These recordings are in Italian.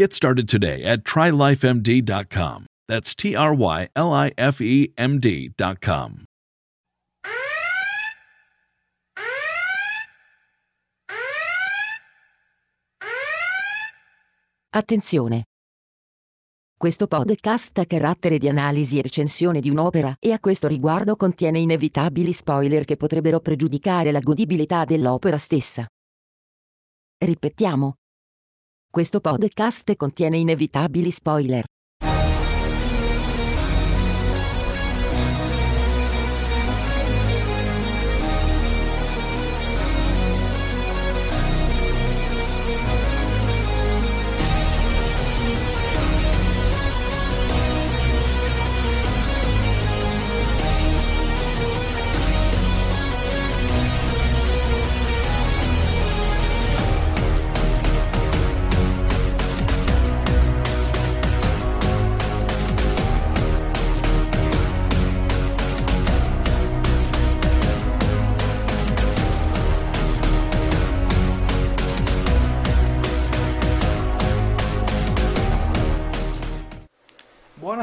Get started today at trylifemd.com. That's T R Y L I F E M D.com. Attenzione! Questo podcast ha carattere di analisi e recensione di un'opera e a questo riguardo contiene inevitabili spoiler che potrebbero pregiudicare la godibilità dell'opera stessa. Ripetiamo. Questo podcast contiene inevitabili spoiler.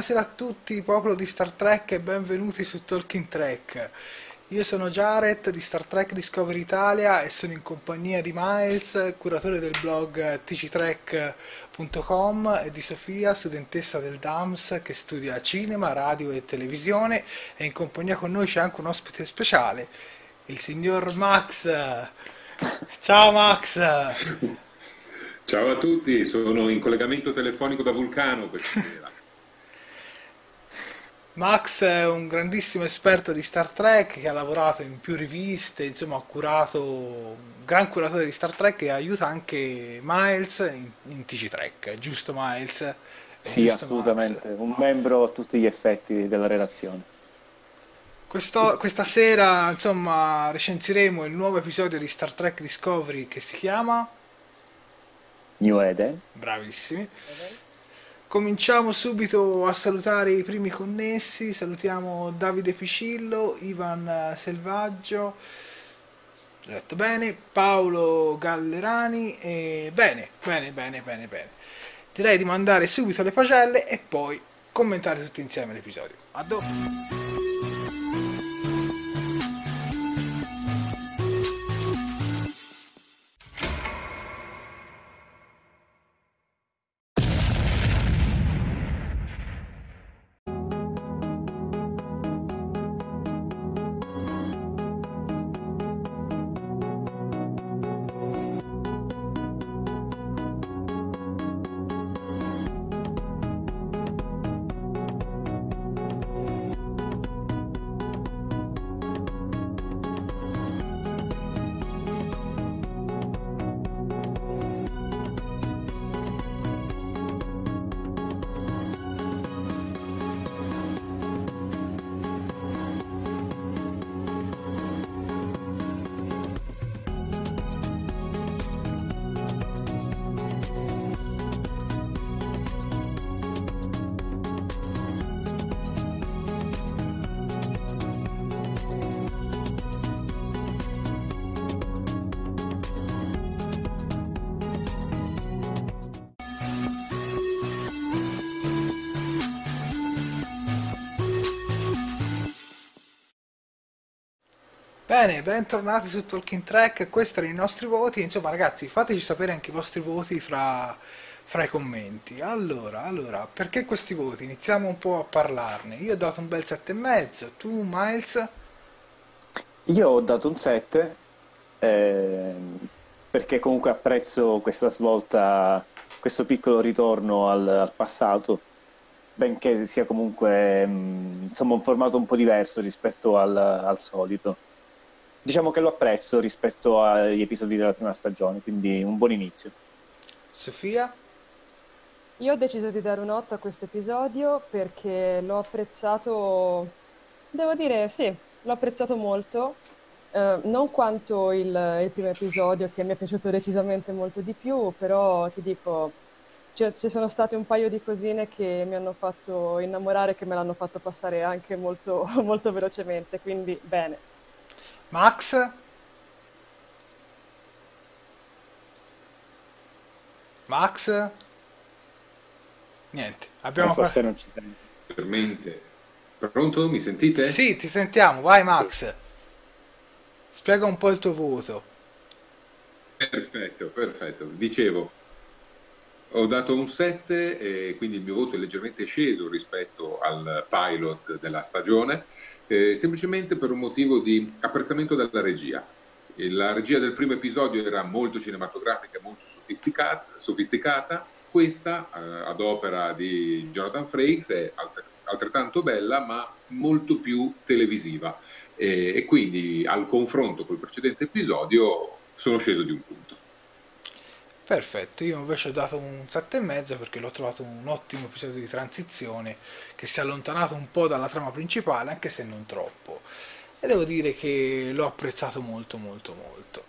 Buonasera a tutti, popolo di Star Trek e benvenuti su Talking Trek. Io sono Jared di Star Trek Discovery Italia e sono in compagnia di Miles, curatore del blog tctrek.com e di Sofia, studentessa del DAMS che studia cinema, radio e televisione e in compagnia con noi c'è anche un ospite speciale, il signor Max. Ciao Max! Ciao a tutti, sono in collegamento telefonico da Vulcano questa sera. Max è un grandissimo esperto di Star Trek che ha lavorato in più riviste, insomma ha curato, un gran curatore di Star Trek e aiuta anche Miles in, in TC Trek, giusto Miles? È Sì, giusto, assolutamente, Max? un membro a tutti gli effetti della relazione. Questo- questa sera insomma recensiremo il nuovo episodio di Star Trek Discovery che si chiama New Eden, Bravissimi. Cominciamo subito a salutare i primi connessi. Salutiamo Davide Picillo, Ivan eh, Selvaggio, detto bene, Paolo Gallerani e bene, bene, bene, bene, bene. Direi di mandare subito le pagelle e poi commentare tutti insieme l'episodio. A dopo. Bene, bentornati su Talking Track, questi erano i nostri voti, insomma ragazzi fateci sapere anche i vostri voti fra, fra i commenti. Allora, allora, perché questi voti? Iniziamo un po' a parlarne. Io ho dato un bel 7,5, tu Miles? Io ho dato un 7 eh, perché comunque apprezzo questa svolta, questo piccolo ritorno al, al passato, benché sia comunque mh, insomma, un formato un po' diverso rispetto al, al solito diciamo che lo apprezzo rispetto agli episodi della prima stagione, quindi un buon inizio. Sofia? Io ho deciso di dare un 8 a questo episodio perché l'ho apprezzato, devo dire sì, l'ho apprezzato molto, eh, non quanto il, il, primo episodio che mi è piaciuto decisamente molto di più, però ti dico, ci, ci sono state un paio di cosine che mi hanno fatto innamorare, che me l'hanno fatto passare anche molto, molto velocemente, quindi bene. Max? Max? Niente, abbiamo... Eh, forse non ci sente. Veramente. Pronto? Mi sentite? Sì, ti sentiamo. Vai Max. Sì. Spiega un po' il tuo voto. Perfetto, perfetto. Dicevo, ho dato un 7 e quindi il mio voto è leggermente sceso rispetto al pilot della stagione eh, semplicemente per un motivo di apprezzamento della regia. La regia del primo episodio era molto cinematografica molto sofisticata, sofisticata. questa eh, ad opera di Jonathan Frakes è altrettanto bella ma molto più televisiva e, e quindi al confronto col precedente episodio sono sceso di un punto. Perfetto, io invece ho dato un 7,5 perché l'ho trovato un ottimo episodio di transizione che si è allontanato un po' dalla trama principale, anche se non troppo. E devo dire che l'ho apprezzato molto molto molto.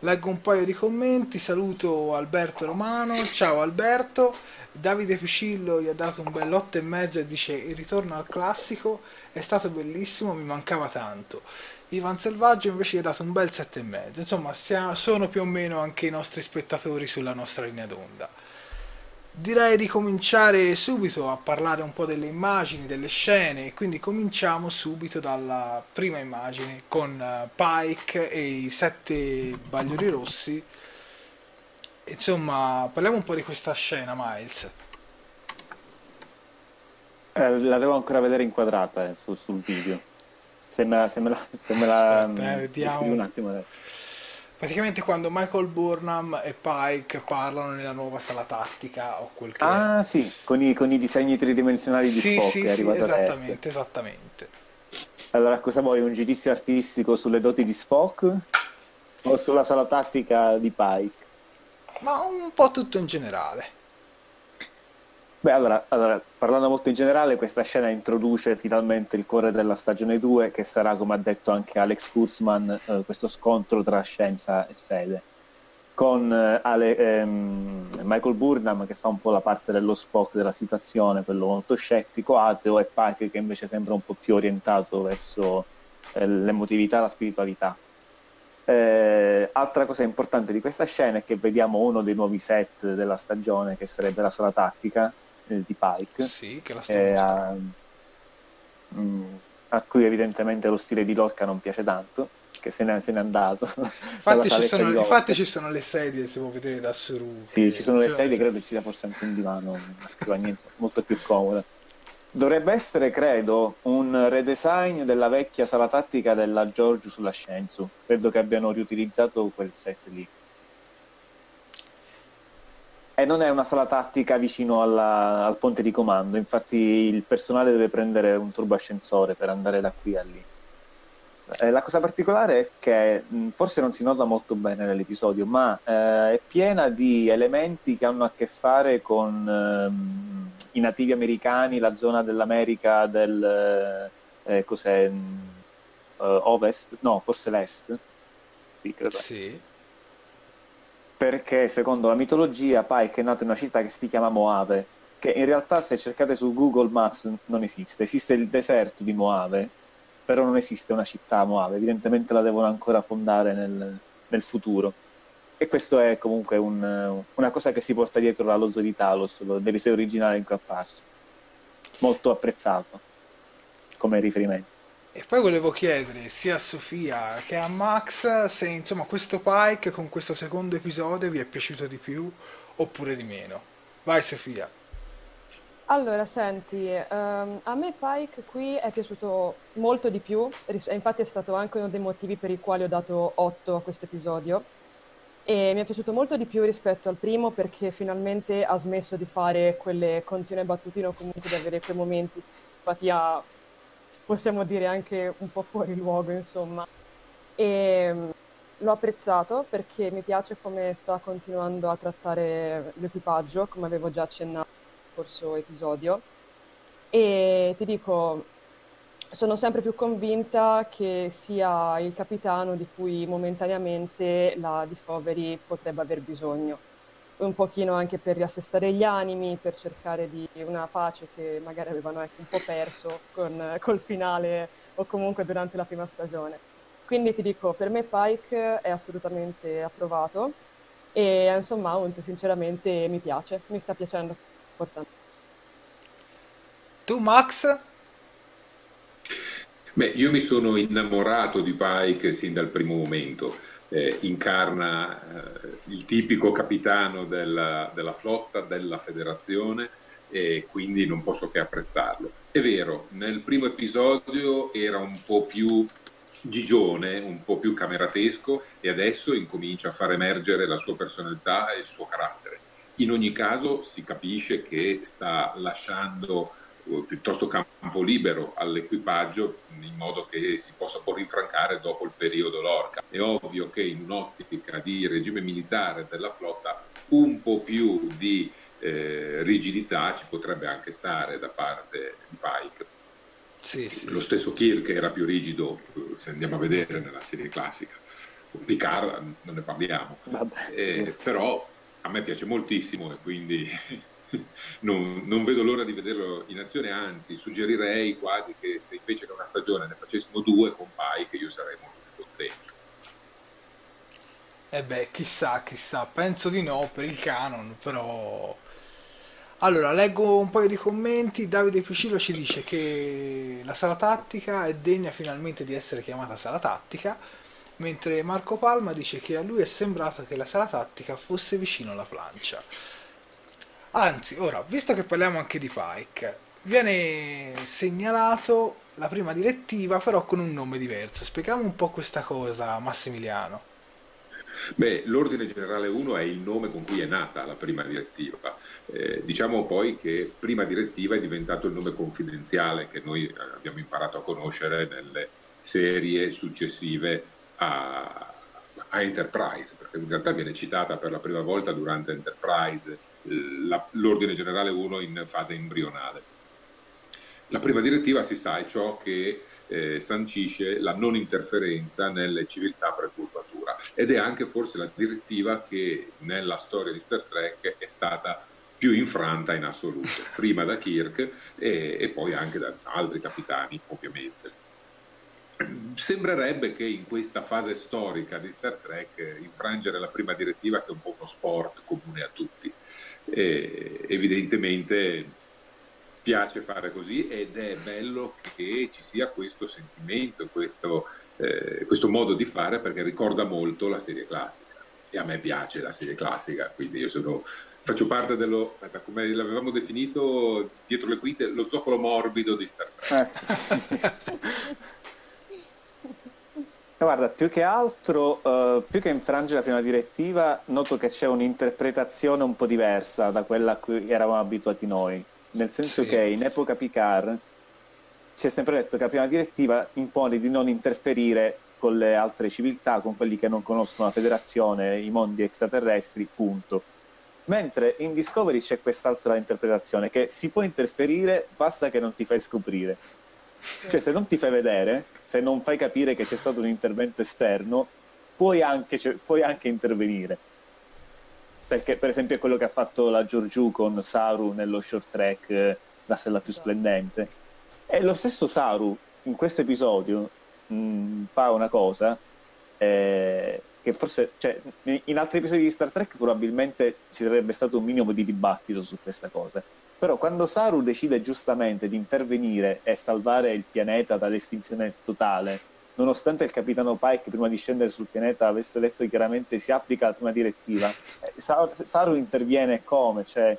Leggo un paio di commenti, saluto Alberto Romano, ciao Alberto, Davide Piscillo gli ha dato un bel 8,5 e dice il ritorno al classico è stato bellissimo, mi mancava tanto. Ivan Selvaggio invece gli ha dato un bel 7,5. Insomma, sono più o meno anche i nostri spettatori sulla nostra linea d'onda. Direi di cominciare subito a parlare un po' delle immagini, delle scene, quindi cominciamo subito dalla prima immagine con eh, Pike e i sette bagliori rossi. Insomma, parliamo un po' di questa scena, Miles. Eh, la devo ancora vedere inquadrata eh, su, sul video. Se me la, se me la, se me la Aspetta, eh, vediamo. un attimo adesso. Praticamente quando Michael Burnham e Pike parlano nella nuova sala tattica o quel che Ah è. sì, con i, con i, disegni tridimensionali di sì, Spock sì, è arrivato sì, esattamente, esattamente. Allora cosa vuoi, un giudizio artistico sulle doti di Spock o sulla sala tattica di Pike? Ma un po' tutto in generale. Beh, allora, allora, parlando molto in generale, questa scena introduce finalmente il cuore della stagione 2, che sarà, come ha detto anche Alex Kurzman, eh, questo scontro tra scienza e fede, con eh, Ale, ehm, Michael Burnham che fa un po' la parte dello Spock della situazione, quello molto scettico, ateo, e Pike che invece sembra un po' più orientato verso eh, l'emotività e la spiritualità. Eh, altra cosa importante di questa scena è che vediamo uno dei nuovi set della stagione, che sarebbe la sala tattica, eh, di Pike, sì, che la eh, a, mh, mm, a, cui evidentemente lo stile di Lorca non piace tanto, che se n'è, se n'è andato. Infatti ci, sono, infatti ci, sono, le sedie, si può vedere da su. Sì, ci sono le sedie, credo ci sia forse anche un divano, una scrivania molto più comoda. Dovrebbe essere, credo, un redesign della vecchia sala tattica della George sull'ascenso. Credo che abbiano riutilizzato quel set lì. E non è una sala tattica vicino alla, al ponte di comando, infatti il personale deve prendere un turboascensore per andare da qui a lì. Eh, la cosa particolare è che mh, forse non si nota molto bene nell'episodio, ma eh, è piena di elementi che hanno a che fare con ehm, i nativi americani, la zona dell'America del eh, cos'è, mh, ovest, no, forse l'est. Sì, credo. Sì perché secondo la mitologia Pike è nato in una città che si chiama Moave, che in realtà se cercate su Google Maps non esiste, esiste il deserto di Moave, però non esiste una città Moave, evidentemente la devono ancora fondare nel, nel futuro. E questo è comunque un, una cosa che si porta dietro la Lozzo di Talos, l'episodio originale in cui è apparso. Molto apprezzato come riferimento. E poi volevo chiedere sia a Sofia che a Max se insomma questo Pike con questo secondo episodio vi è piaciuto di più oppure di meno. Vai Sofia. Allora, senti, ehm, a me Pike qui è piaciuto molto di più, infatti è stato anche uno dei motivi per i quali ho dato 8 a questo episodio. E mi è piaciuto molto di più rispetto al primo perché finalmente ha smesso di fare quelle continue battutine o comunque di avere quei momenti di empatia, possiamo dire anche un po' fuori luogo, insomma. E mm, l'ho apprezzato perché mi piace come sta continuando a trattare l'equipaggio, come avevo già accennato nel scorso episodio. E ti dico, sono sempre più convinta che sia il capitano di cui momentaneamente la Discovery potrebbe aver bisogno. Un pochino anche per riassestare gli animi, per cercare di una pace che magari avevano ecco, un po' perso con, col finale o comunque durante la prima stagione. Quindi ti dico, per me Pike è assolutamente approvato e Anson Mount sinceramente mi piace, mi sta piacendo. Importante. Tu Max? Beh, io mi sono innamorato di Pike sin dal primo momento. Eh, incarna eh, il tipico capitano della, della, flotta, della federazione e quindi non posso che apprezzarlo. È vero, nel primo episodio era un po' più gigione, un po' più cameratesco e adesso incomincia a far emergere la sua personalità e il suo carattere. In ogni caso si capisce che sta lasciando piuttosto campo libero all'equipaggio in modo che si possa poi rinfrancare dopo il periodo Lorca. È ovvio che in un'ottica di regime militare della flotta un po' più di eh, rigidità ci potrebbe anche stare da parte di Pike. Sì, sì. Lo stesso Kirk era più rigido, se andiamo a vedere nella serie classica. Picard non ne parliamo, eh, però a me piace moltissimo e quindi non, non, vedo l'ora di vederlo in azione, anzi suggerirei quasi che se invece che una stagione ne facessimo due con Pike io sarei molto contento. Eh beh, chissà, chissà, penso di no per il canon, però... Allora, leggo un paio di commenti. Davide Picillo ci dice che la sala tattica è degna finalmente di essere chiamata sala tattica, mentre Marco Palma dice che a lui è sembrato che la sala tattica fosse vicino alla plancia. Anzi, ora, visto che parliamo anche di Pike, viene segnalato la prima direttiva però con un nome diverso. Spieghiamo un po' questa cosa, Massimiliano. Beh, l'Ordine Generale 1 è il nome con cui è nata la prima direttiva. Eh, diciamo poi che prima direttiva è diventato il nome confidenziale che noi eh, abbiamo imparato a conoscere nelle serie successive a, a Enterprise, perché in realtà viene citata per la prima volta durante Enterprise la, l'ordine generale 1 in fase embrionale. La prima direttiva, si sa, è ciò che eh, sancisce la non interferenza nelle civiltà precurvatura ed è anche forse la direttiva che nella storia di Star Trek è stata più infranta in assoluto, prima da Kirk e, e poi anche da altri capitani, ovviamente. Sembrerebbe che in questa fase storica di Star Trek infrangere la prima direttiva sia un po' uno sport comune a tutti e evidentemente piace fare così ed è bello che ci sia questo sentimento, questo, eh, questo modo di fare perché ricorda molto la serie classica e a me piace la serie classica, quindi io sono, faccio parte dello, aspetta, come l'avevamo definito dietro le quinte, lo zoccolo morbido di Star Trek. Eh, sì. Guarda, più che altro, uh, più che infrangere la prima direttiva, noto che c'è un'interpretazione un po' diversa da quella a cui eravamo abituati noi. Nel senso sì. che in epoca Picard si è sempre detto che la prima direttiva impone di non interferire con le altre civiltà, con quelli che non conoscono la federazione, i mondi extraterrestri, punto. Mentre in Discovery c'è quest'altra interpretazione, che si può interferire, basta che non ti fai scoprire. Cioè, se non ti fai vedere, se non fai capire che c'è stato un intervento esterno, puoi anche, cioè, puoi anche intervenire. Perché, per esempio, è quello che ha fatto la Giorgiù con Saru nello short track, eh, la stella più splendente. E lo stesso Saru, in questo episodio, mm, fa una cosa eh, che forse, cioè, in altri episodi di Star Trek probabilmente ci sarebbe stato un minimo di dibattito su questa cosa Però quando Saru decide giustamente di intervenire e salvare il pianeta dall'estinzione totale, nonostante il capitano Pike prima di scendere sul pianeta avesse detto chiaramente si applica la prima direttiva, eh, Saru interviene come? Cioè,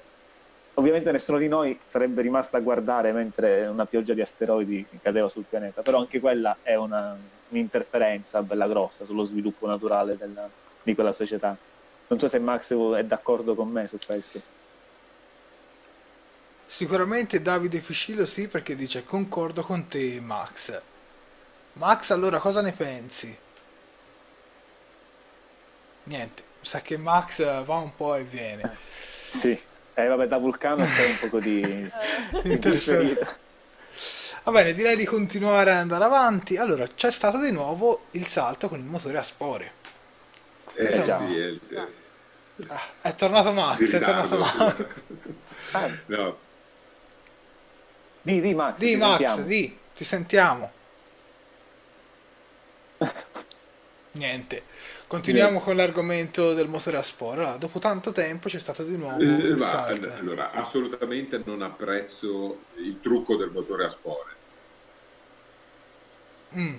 ovviamente nessuno di noi sarebbe rimasto a guardare mentre una pioggia di asteroidi cadeva sul pianeta, però anche quella è una, un'interferenza bella grossa sullo sviluppo naturale della, di quella società. Non so se Max è d'accordo con me su questo. Sicuramente Davide Ficillo sì, perché dice concordo con te Max. Max, allora cosa ne pensi? Niente, sa che Max va un po' e viene. Sì, eh, vabbè, da Vulcano c'è un po' di interferita. Va bene, direi di continuare ad andare avanti. Allora, c'è stato di nuovo il salto con il motore a spore. Eh, Insomma, sì, è. Ah, è tornato Max, è tornato Max. no. Di, di Max, di Max, di, ti sentiamo. Niente. Continuiamo con l'argomento del motore a spore. Allora, dopo tanto tempo c'è stato di nuovo eh, ma, allora, assolutamente non apprezzo il trucco del motore a spore. Mm.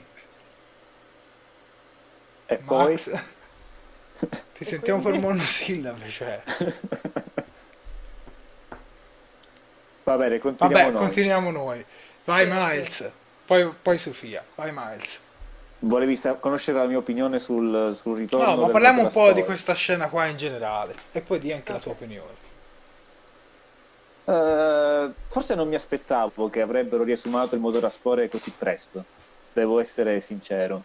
E poi ti sentiamo per monosillabe, cioè. Va bene, continuiamo Vabbè, noi. continuiamo noi. Vai Miles, poi, poi Sofia, vai Miles. Volevi sa- conoscere la mia opinione sul, sul ritorno? No, ma parliamo un po' di questa scena qua in generale e poi di anche okay. la tua opinione. Uh, forse non mi aspettavo che avrebbero riesumato il motore a spore così presto, devo essere sincero.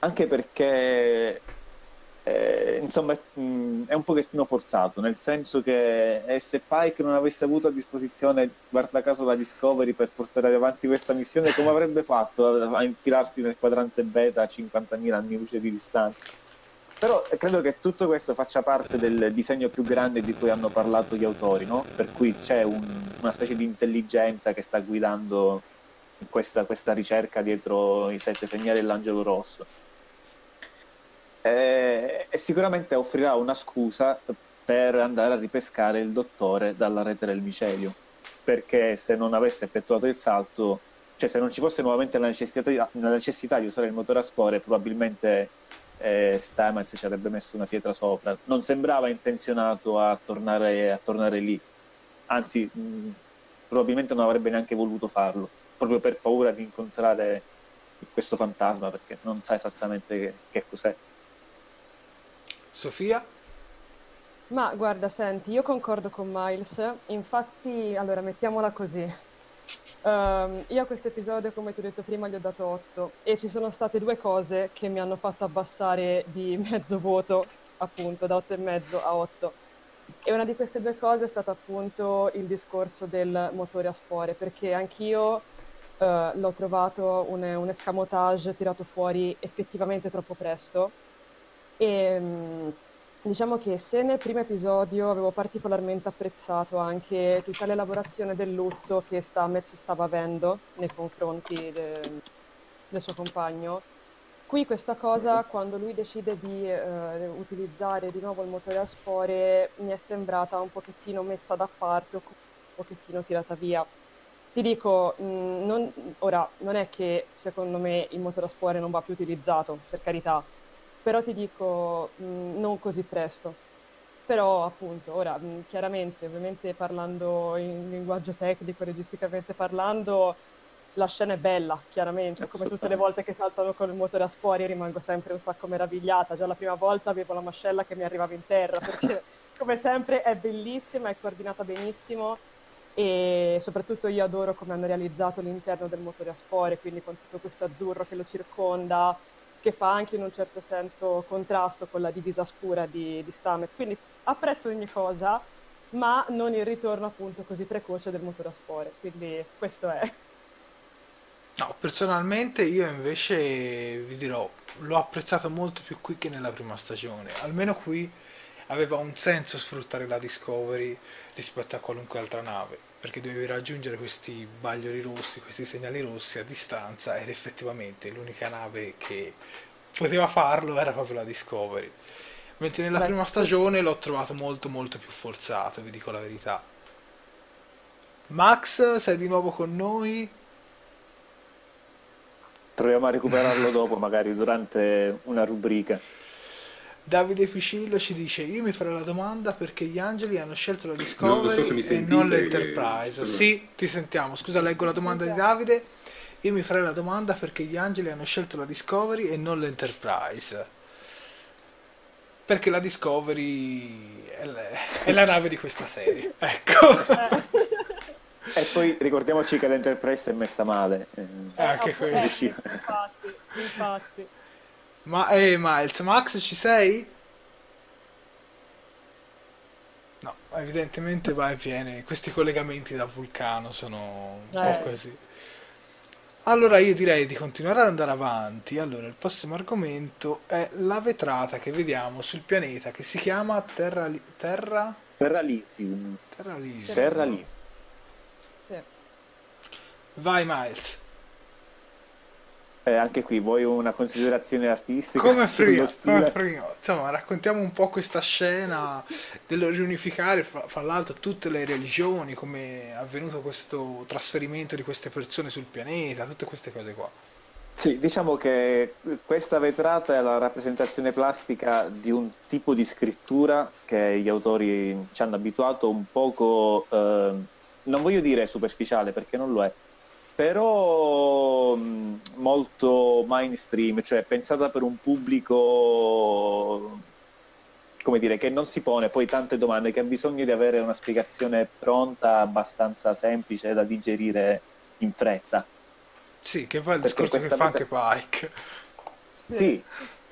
Anche perché eh, insomma mm, è un pochettino forzato, nel senso che eh, se Pike non avesse avuto a disposizione, guarda caso, la Discovery per portare avanti questa missione, come avrebbe fatto a, a infilarsi nel quadrante beta a 50.000 anni luce di distanza? Però eh, credo che tutto questo faccia parte del disegno più grande di cui hanno parlato gli autori, no? per cui c'è un, una specie di intelligenza che sta guidando questa, questa ricerca dietro i sette segnali dell'angelo rosso eh, e sicuramente offrirà una scusa per andare a ripescare il dottore dalla rete del micelio, perché se non avesse effettuato il salto, cioè se non ci fosse nuovamente la necessità, la necessità di usare il motore a spore, probabilmente eh, Stamets ci avrebbe messo una pietra sopra. Non sembrava intenzionato a tornare, a tornare lì, anzi mh, probabilmente non avrebbe neanche voluto farlo, proprio per paura di incontrare questo fantasma, perché non sa esattamente che, che cos'è. Sofia? Ma guarda, senti, io concordo con Miles, infatti, allora mettiamola così. Um, io a questo episodio, come ti ho detto prima, gli ho dato 8 e ci sono state due cose che mi hanno fatto abbassare di mezzo voto, appunto, da 8,5 a 8. E una di queste due cose è stato appunto il discorso del motore a spore, perché anch'io uh, l'ho trovato un, un escamotage tirato fuori effettivamente troppo presto e mm, diciamo che se nel primo episodio avevo particolarmente apprezzato anche tutta l'elaborazione del lutto che Stamets stava avendo nei confronti de, del suo compagno, qui questa cosa, quando lui decide di eh, utilizzare di nuovo il motore a spore, mi è sembrata un pochettino messa da parte o un pochettino tirata via. Ti dico, mh, mm, non, ora, non è che secondo me il motore a spore non va più utilizzato, per carità, però ti dico mh, mm, non così presto. Però appunto, ora mh, mm, chiaramente, ovviamente parlando in linguaggio tecnico, registicamente parlando, la scena è bella, chiaramente, come tutte le volte che saltano con il motore a spori rimango sempre un sacco meravigliata. Già la prima volta avevo la mascella che mi arrivava in terra, perché come sempre è bellissima, è coordinata benissimo e soprattutto io adoro come hanno realizzato l'interno del motore a spore, quindi con tutto questo azzurro che lo circonda, che fa anche in un certo senso contrasto con la divisa scura di, di Stamets. Quindi apprezzo ogni cosa, ma non il ritorno appunto così precoce del motore a spore. Quindi questo è. No, personalmente io invece vi dirò, l'ho apprezzato molto più qui che nella prima stagione. Almeno qui aveva un senso sfruttare la Discovery rispetto a qualunque altra nave, perché dovevi raggiungere questi bagliori rossi, questi segnali rossi a distanza ed effettivamente l'unica nave che poteva farlo era proprio la Discovery. Mentre nella Beh, prima stagione l'ho trovato molto molto più forzato, vi dico la verità. Max, sei di nuovo con noi? Proviamo a recuperarlo dopo, magari durante una rubrica. Davide Ficillo ci dice: Io mi farei la domanda perché gli angeli hanno scelto la Discovery Non so se mi e non che l'Enterprise. Sì, ti sentiamo. Scusa, leggo la domanda di Davide. Io mi farei la domanda perché gli angeli hanno scelto la Discovery e non l'Enterprise. Perché la Discovery è la, è la nave di questa serie. Ecco. E poi ricordiamoci che l'Enterprise è messa male. eh, Anche Eh, questo. infatti, infatti. Ma eh, Miles, Max ci sei? No, evidentemente va e viene. Questi collegamenti da vulcano sono un Eh, po' così. Allora io direi di continuare ad andare avanti. Allora, il prossimo argomento è la vetrata che vediamo sul pianeta che si chiama Terra Li- Terra Terra Lithium. Terra Lisium. Terra Lithium. Sì. Vai Miles. Eh, anche qui vuoi una considerazione artistica Come stile? come prima. Insomma, raccontiamo un po' questa scena dello riunificare, fra, fra l'altro, tutte le religioni, come è avvenuto questo trasferimento di queste persone sul pianeta, tutte queste cose qua. Sì, diciamo che questa vetrata è la rappresentazione plastica di un tipo di scrittura che gli autori ci hanno abituato un poco, eh, non voglio dire superficiale perché non lo è, però mh, molto mainstream, cioè pensata per un pubblico, come dire, che non si pone poi tante domande, che ha bisogno di avere una spiegazione pronta, abbastanza semplice da digerire in fretta. Sì, che poi è il Perché discorso che fa anche Pike. Sì,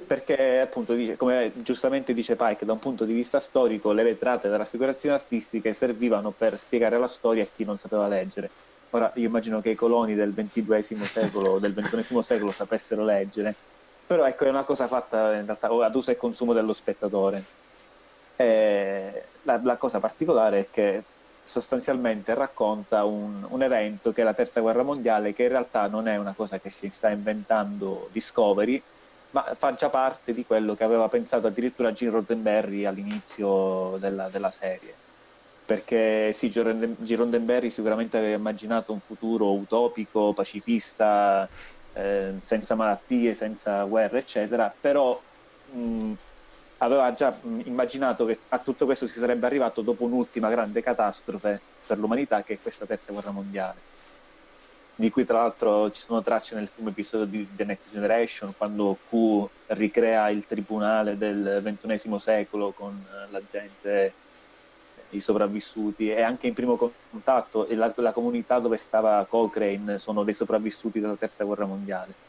perché appunto, dice- come giustamente dice Pike, da un punto di vista storico, le vetrate delle raffigurazioni artistiche servivano per spiegare la storia a chi non sapeva leggere. Ora, io immagino che i coloni del XXI secolo o del XXI secolo sapessero leggere, però ecco, è una cosa fatta in realtà ad uso e consumo dello spettatore. E la, la cosa particolare è che sostanzialmente racconta un, un evento che è la terza guerra mondiale, che in realtà non è una cosa che si sta inventando Discovery, ma fa già parte di quello che aveva pensato addirittura Gene Roddenberry all'inizio della, della serie. Perché sì, Roddenberry sicuramente aveva immaginato un futuro utopico, pacifista, eh, senza malattie, senza guerre, eccetera, però mh, aveva già immaginato che a tutto questo si sarebbe arrivato dopo un'ultima grande catastrofe per l'umanità, che è questa terza guerra mondiale di cui tra l'altro ci sono tracce nel primo episodio di The Next Generation, quando Q ricrea il tribunale del ventunesimo secolo con eh, la gente, i sopravvissuti, e anche in primo contatto la, la comunità dove stava Cochrane sono dei sopravvissuti della terza guerra mondiale.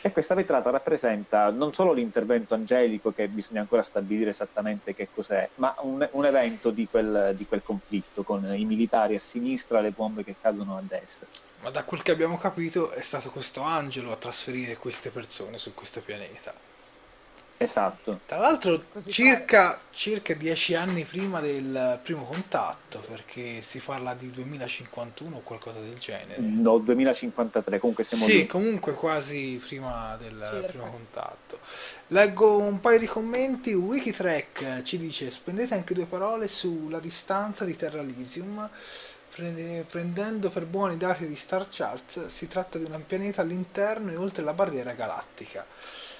E questa vetrata rappresenta non solo l'intervento angelico, che bisogna ancora stabilire esattamente che cos'è, ma un, un evento di quel, di quel conflitto, con i militari a sinistra e le bombe che cadono a destra. Ma da quel che abbiamo capito è stato questo angelo a trasferire queste persone su questo pianeta. Esatto. Tra l'altro circa, circa dieci anni prima del primo contatto, perché si parla di 2051 o qualcosa del genere. No, 2053, comunque siamo Sì, lì. comunque quasi prima del Circa. primo contatto. Leggo un paio di commenti. Wikitrack ci dice: spendete anche due parole sulla distanza di Terra Elysium. Prende- prendendo per buoni i dati di Star Charts, si tratta di un pianeta all'interno e oltre la barriera galattica.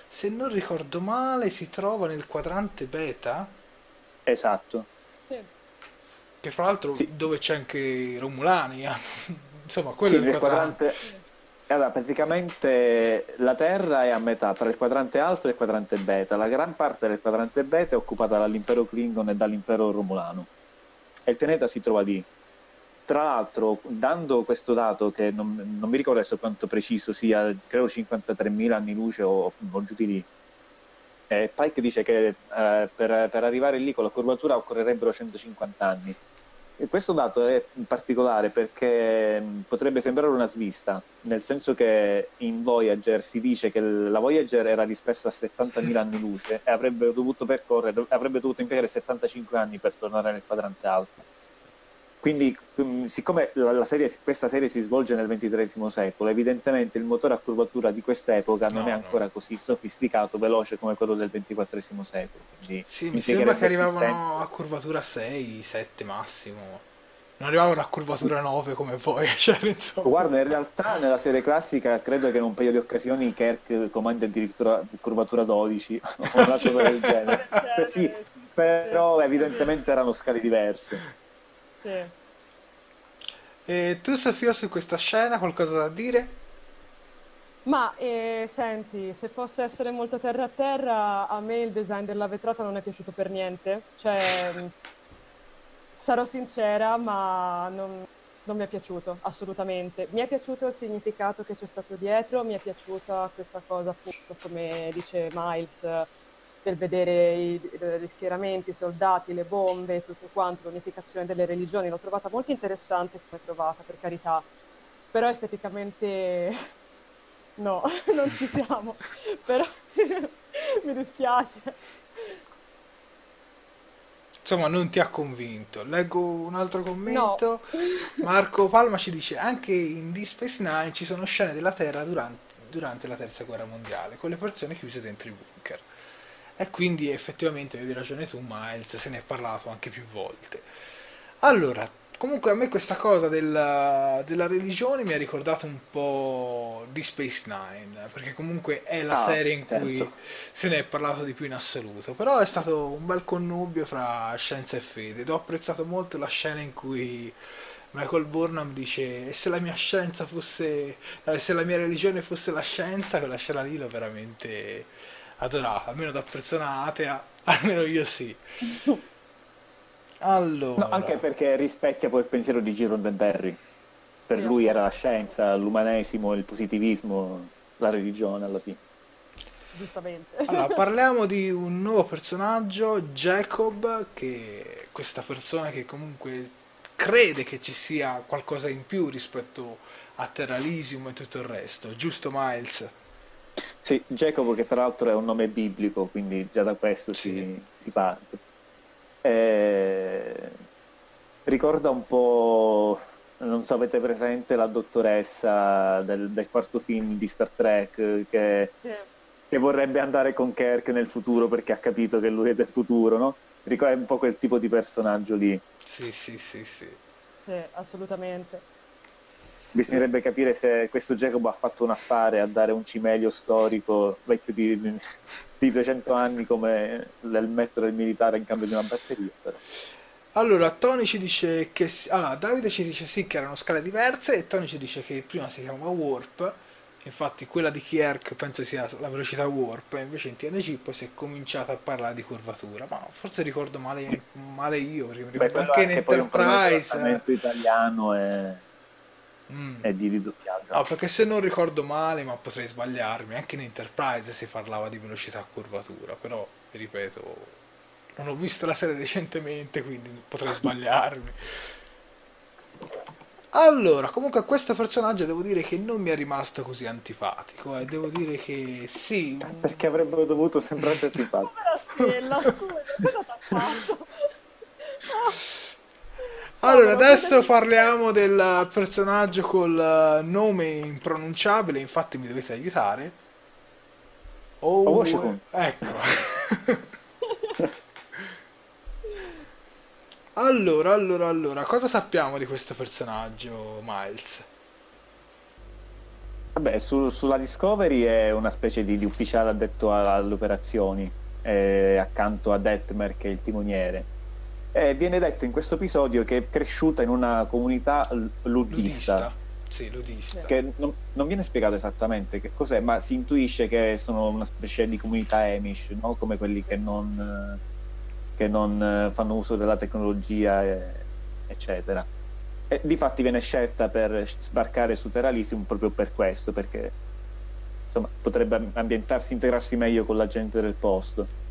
Se non ricordo male, si trova nel quadrante beta, Esatto. Sì. che fra l'altro dove c'è anche i Romulani. eh. Insomma, quello Sì, è il quadrante. quadrante... Allora, praticamente la Terra è a metà tra il quadrante alfa e il quadrante beta. La gran parte del quadrante beta è occupata dall'impero Klingon e dall'impero Romulano. E il pianeta si trova lì. Tra l'altro, dando questo dato, che non, non mi ricordo adesso quanto preciso sia, credo 53.000 anni luce o, o giù di lì, eh, Pike dice che eh, per, per arrivare lì con la curvatura occorrerebbero 150 anni. E questo dato è particolare perché mh, potrebbe sembrare una svista, nel senso che in Voyager si dice che la Voyager era dispersa a 70.000 anni luce e avrebbe dovuto avrebbe dovuto impiegare 75 anni per tornare nel quadrante alfa. Quindi, mh, siccome serie, questa serie si svolge nel XXIII secolo, evidentemente il motore a curvatura di quest'epoca non No, è no. ancora così sofisticato, veloce come quello del XXIV secolo. Quindi Sì, mi sembra che arrivavano a curvatura 6, 7 massimo. non arrivavano a curvatura 9 come poi. Cioè, Guarda, in realtà nella serie classica credo che in un paio di occasioni Kirk comanda addirittura curvatura 12 o una cosa del genere. Certo, sì, però evidentemente erano scale diverse. Sì. E tu Sofia su questa scena qualcosa da dire? Ma eh, senti, se posso essere molto terra a terra, a me il design della vetrata non è piaciuto per niente. Cioè, sarò sincera, ma non, non mi è piaciuto assolutamente. Mi è piaciuto il significato che c'è stato dietro, mi è piaciuta questa cosa, appunto, come dice Miles, del vedere i, gli schieramenti, i soldati, le bombe, tutto quanto, l'unificazione delle religioni. L'ho trovata molto interessante come trovata, per carità. Però esteticamente no, non ci siamo. Però mi dispiace. Insomma, non ti ha convinto. Leggo un altro commento. No. Marco Palma ci dice: Anche in Deep Space Nine ci sono scene della Terra durante, durante la terza guerra mondiale, con le persone chiuse dentro i bunker. E quindi effettivamente avevi ragione tu, Miles, se ne è parlato anche più volte. Allora, Comunque a me questa cosa della, della, religione mi ha ricordato un po' di Space Nine, perché comunque è la ah, serie in certo. cui se ne è parlato di più in assoluto, però è stato un bel connubio fra scienza e fede ed ho apprezzato molto la scena in cui Michael Burnham dice e se la mia scienza fosse, se la mia religione fosse la scienza, quella scena lì l'ho veramente adorata, almeno da persona atea, almeno io sì. Allora. No, anche perché rispecchia poi il pensiero di Giro Roddenberry. Per sì, lui era la scienza, l'umanesimo, il positivismo, la religione alla fine. Giustamente. Allora, parliamo di un nuovo personaggio, Jacob, che è questa persona che comunque crede che ci sia qualcosa in più rispetto a Terra Elysium e tutto il resto, giusto Miles? Sì, Jacob che tra l'altro è un nome biblico, quindi già da questo sì. si, si parte. Eh, ricorda un po', non so, avete presente la dottoressa del, del quarto film di Star Trek che, sì. che, vorrebbe andare con Kirk nel futuro perché ha capito che lui è del futuro, no? Ricorda un po' quel tipo di personaggio lì. Sì, sì, sì, sì. Sì, assolutamente. Bisognerebbe capire se questo Jacob ha fatto un affare a dare un cimelio storico vecchio di, di 200 anni come il metro del militare in cambio di una batteria. Però. Allora, Tony ci dice che... Allora, Davide ci dice sì che erano scale diverse e Tony ci dice che prima si chiamava Warp, infatti quella di Kierk penso sia la velocità Warp, e invece in TNG poi si è cominciato a parlare di curvatura, ma forse ricordo male, sì. male io, perché mi ricordo Beh, anche in Enterprise... Il italiano è mm. e di ridoppiaggio. No, perché se non ricordo male, ma potrei sbagliarmi, anche in Enterprise si parlava di velocità a curvatura, però, ripeto, non ho visto la serie recentemente, quindi potrei sbagliarmi. Allora, comunque a questo personaggio devo dire che non mi è rimasto così antipatico, e eh. devo dire che sì. Perché avrebbero dovuto sembrare antipatico. Come la stella, scusa, cosa ti ha fatto? Allora, adesso parliamo del personaggio col nome impronunciabile, infatti mi dovete aiutare. Oh, oh ecco. allora, allora, allora, cosa sappiamo di questo personaggio, Miles? Vabbè, su, sulla Discovery è una specie di, di ufficiale addetto alle operazioni, accanto a Detmer che è il timoniere eh, viene detto in questo episodio che è cresciuta in una comunità ludista. ludista. Sì, ludista. Che non, non, viene spiegato esattamente che cos'è, ma si intuisce che sono una specie di comunità Amish, no? come quelli che non, che non fanno uso della tecnologia, eccetera. E difatti viene scelta per sbarcare su Teralisium proprio per questo, perché insomma, potrebbe ambientarsi, integrarsi meglio con la gente del posto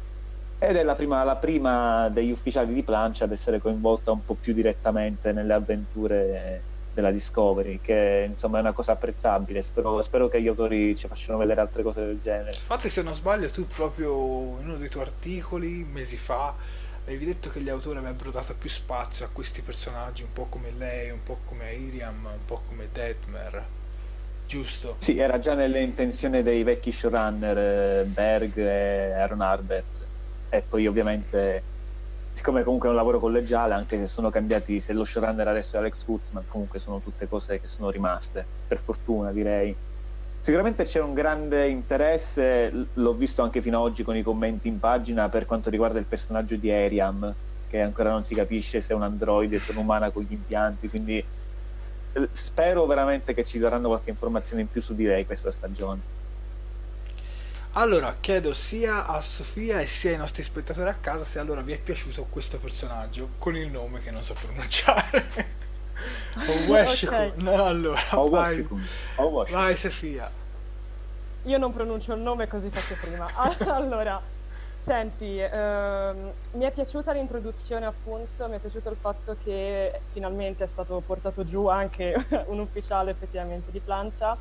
ed è la prima, la prima, degli ufficiali di plancia ad essere coinvolta un po' più direttamente nelle avventure della Discovery, che insomma è una cosa apprezzabile. Spero, spero che gli autori ci facciano vedere altre cose del genere. Infatti, se non sbaglio, tu proprio in uno dei tuoi articoli, mesi fa, avevi detto che gli autori avrebbero dato più spazio a questi personaggi, un po' come lei, un po' come Iriam, un po' come Detmer. Giusto? Sì, era già nelle intenzioni dei vecchi showrunner eh, Berg e Aaron Arbets e poi ovviamente siccome comunque è un lavoro collegiale, anche se sono cambiati, se lo showrunner adesso è Alex Kurtzman, comunque sono tutte cose che sono rimaste, per fortuna direi. Sicuramente c'è un grande interesse, l'ho visto anche fino ad oggi con i commenti in pagina per quanto riguarda il personaggio di Ariam, che ancora non si capisce se è un androide, se è un'umana con gli impianti, quindi spero veramente che ci daranno qualche informazione in più su di lei questa stagione. Allora, chiedo sia a Sofia e sia ai nostri spettatori a casa se allora vi è piaciuto questo personaggio con il nome che non so pronunciare. o okay. No, allora, o vai, o vai Sofia. Io non pronuncio il nome così faccio prima. allora, senti, ehm, mi è piaciuta l'introduzione appunto, mi è piaciuto il fatto che finalmente è stato portato giù anche un ufficiale effettivamente di plancia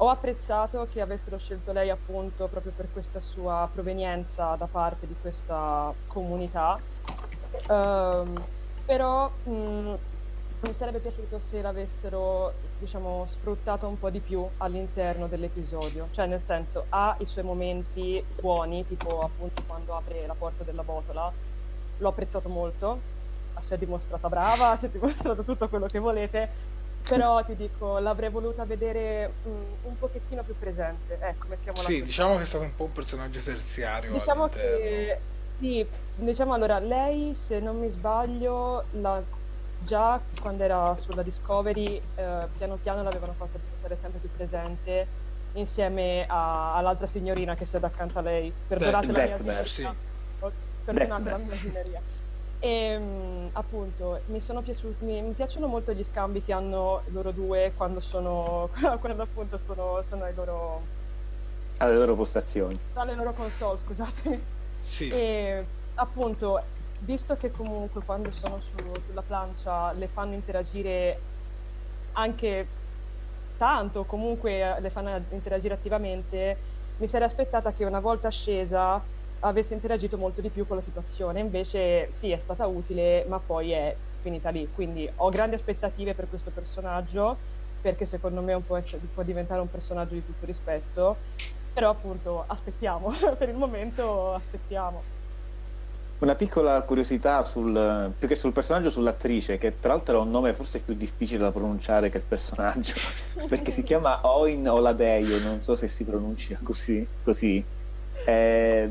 ho apprezzato che avessero scelto lei appunto proprio per questa sua provenienza da parte di questa comunità, um, però mh, mm, mi sarebbe piaciuto se l'avessero diciamo sfruttato un po' di più all'interno dell'episodio, cioè nel senso ha i suoi momenti buoni, tipo appunto quando apre la porta della botola, l'ho apprezzato molto, si è dimostrata brava, si è dimostrato tutto quello che volete, però ti dico, l'avrei voluta vedere un, mm, un pochettino più presente. Ecco, mettiamola Sì, così. diciamo che è stato un po' un personaggio terziario. Diciamo all'interno. che sì, diciamo allora, lei, se non mi sbaglio, la, già quando era sulla Discovery, eh, piano piano l'avevano fatta diventare sempre più presente insieme a, all'altra signorina che sta accanto a lei. Perdonate la mia signoria. Sì. Perdonate la mia signoria. E ehm, appunto mi, sono piaciuti, mi, mi, piacciono molto gli scambi che hanno loro due quando sono quando appunto sono, sono ai loro alle loro postazioni alle loro console scusatemi sì. e appunto visto che comunque quando sono su, sulla plancia le fanno interagire anche tanto comunque le fanno interagire attivamente mi sarei aspettata che una volta scesa avesse interagito molto di più con la situazione. Invece sì, è stata utile, ma poi è finita lì. Quindi ho grandi aspettative per questo personaggio, perché secondo me può, essere, può diventare un personaggio di tutto rispetto. Però appunto aspettiamo, per il momento aspettiamo. Una piccola curiosità sul, più che sul personaggio, sull'attrice, che tra l'altro ha un nome forse più difficile da pronunciare che il personaggio, perché si chiama Oin Oladeio, non so se si pronuncia così. così. Eh,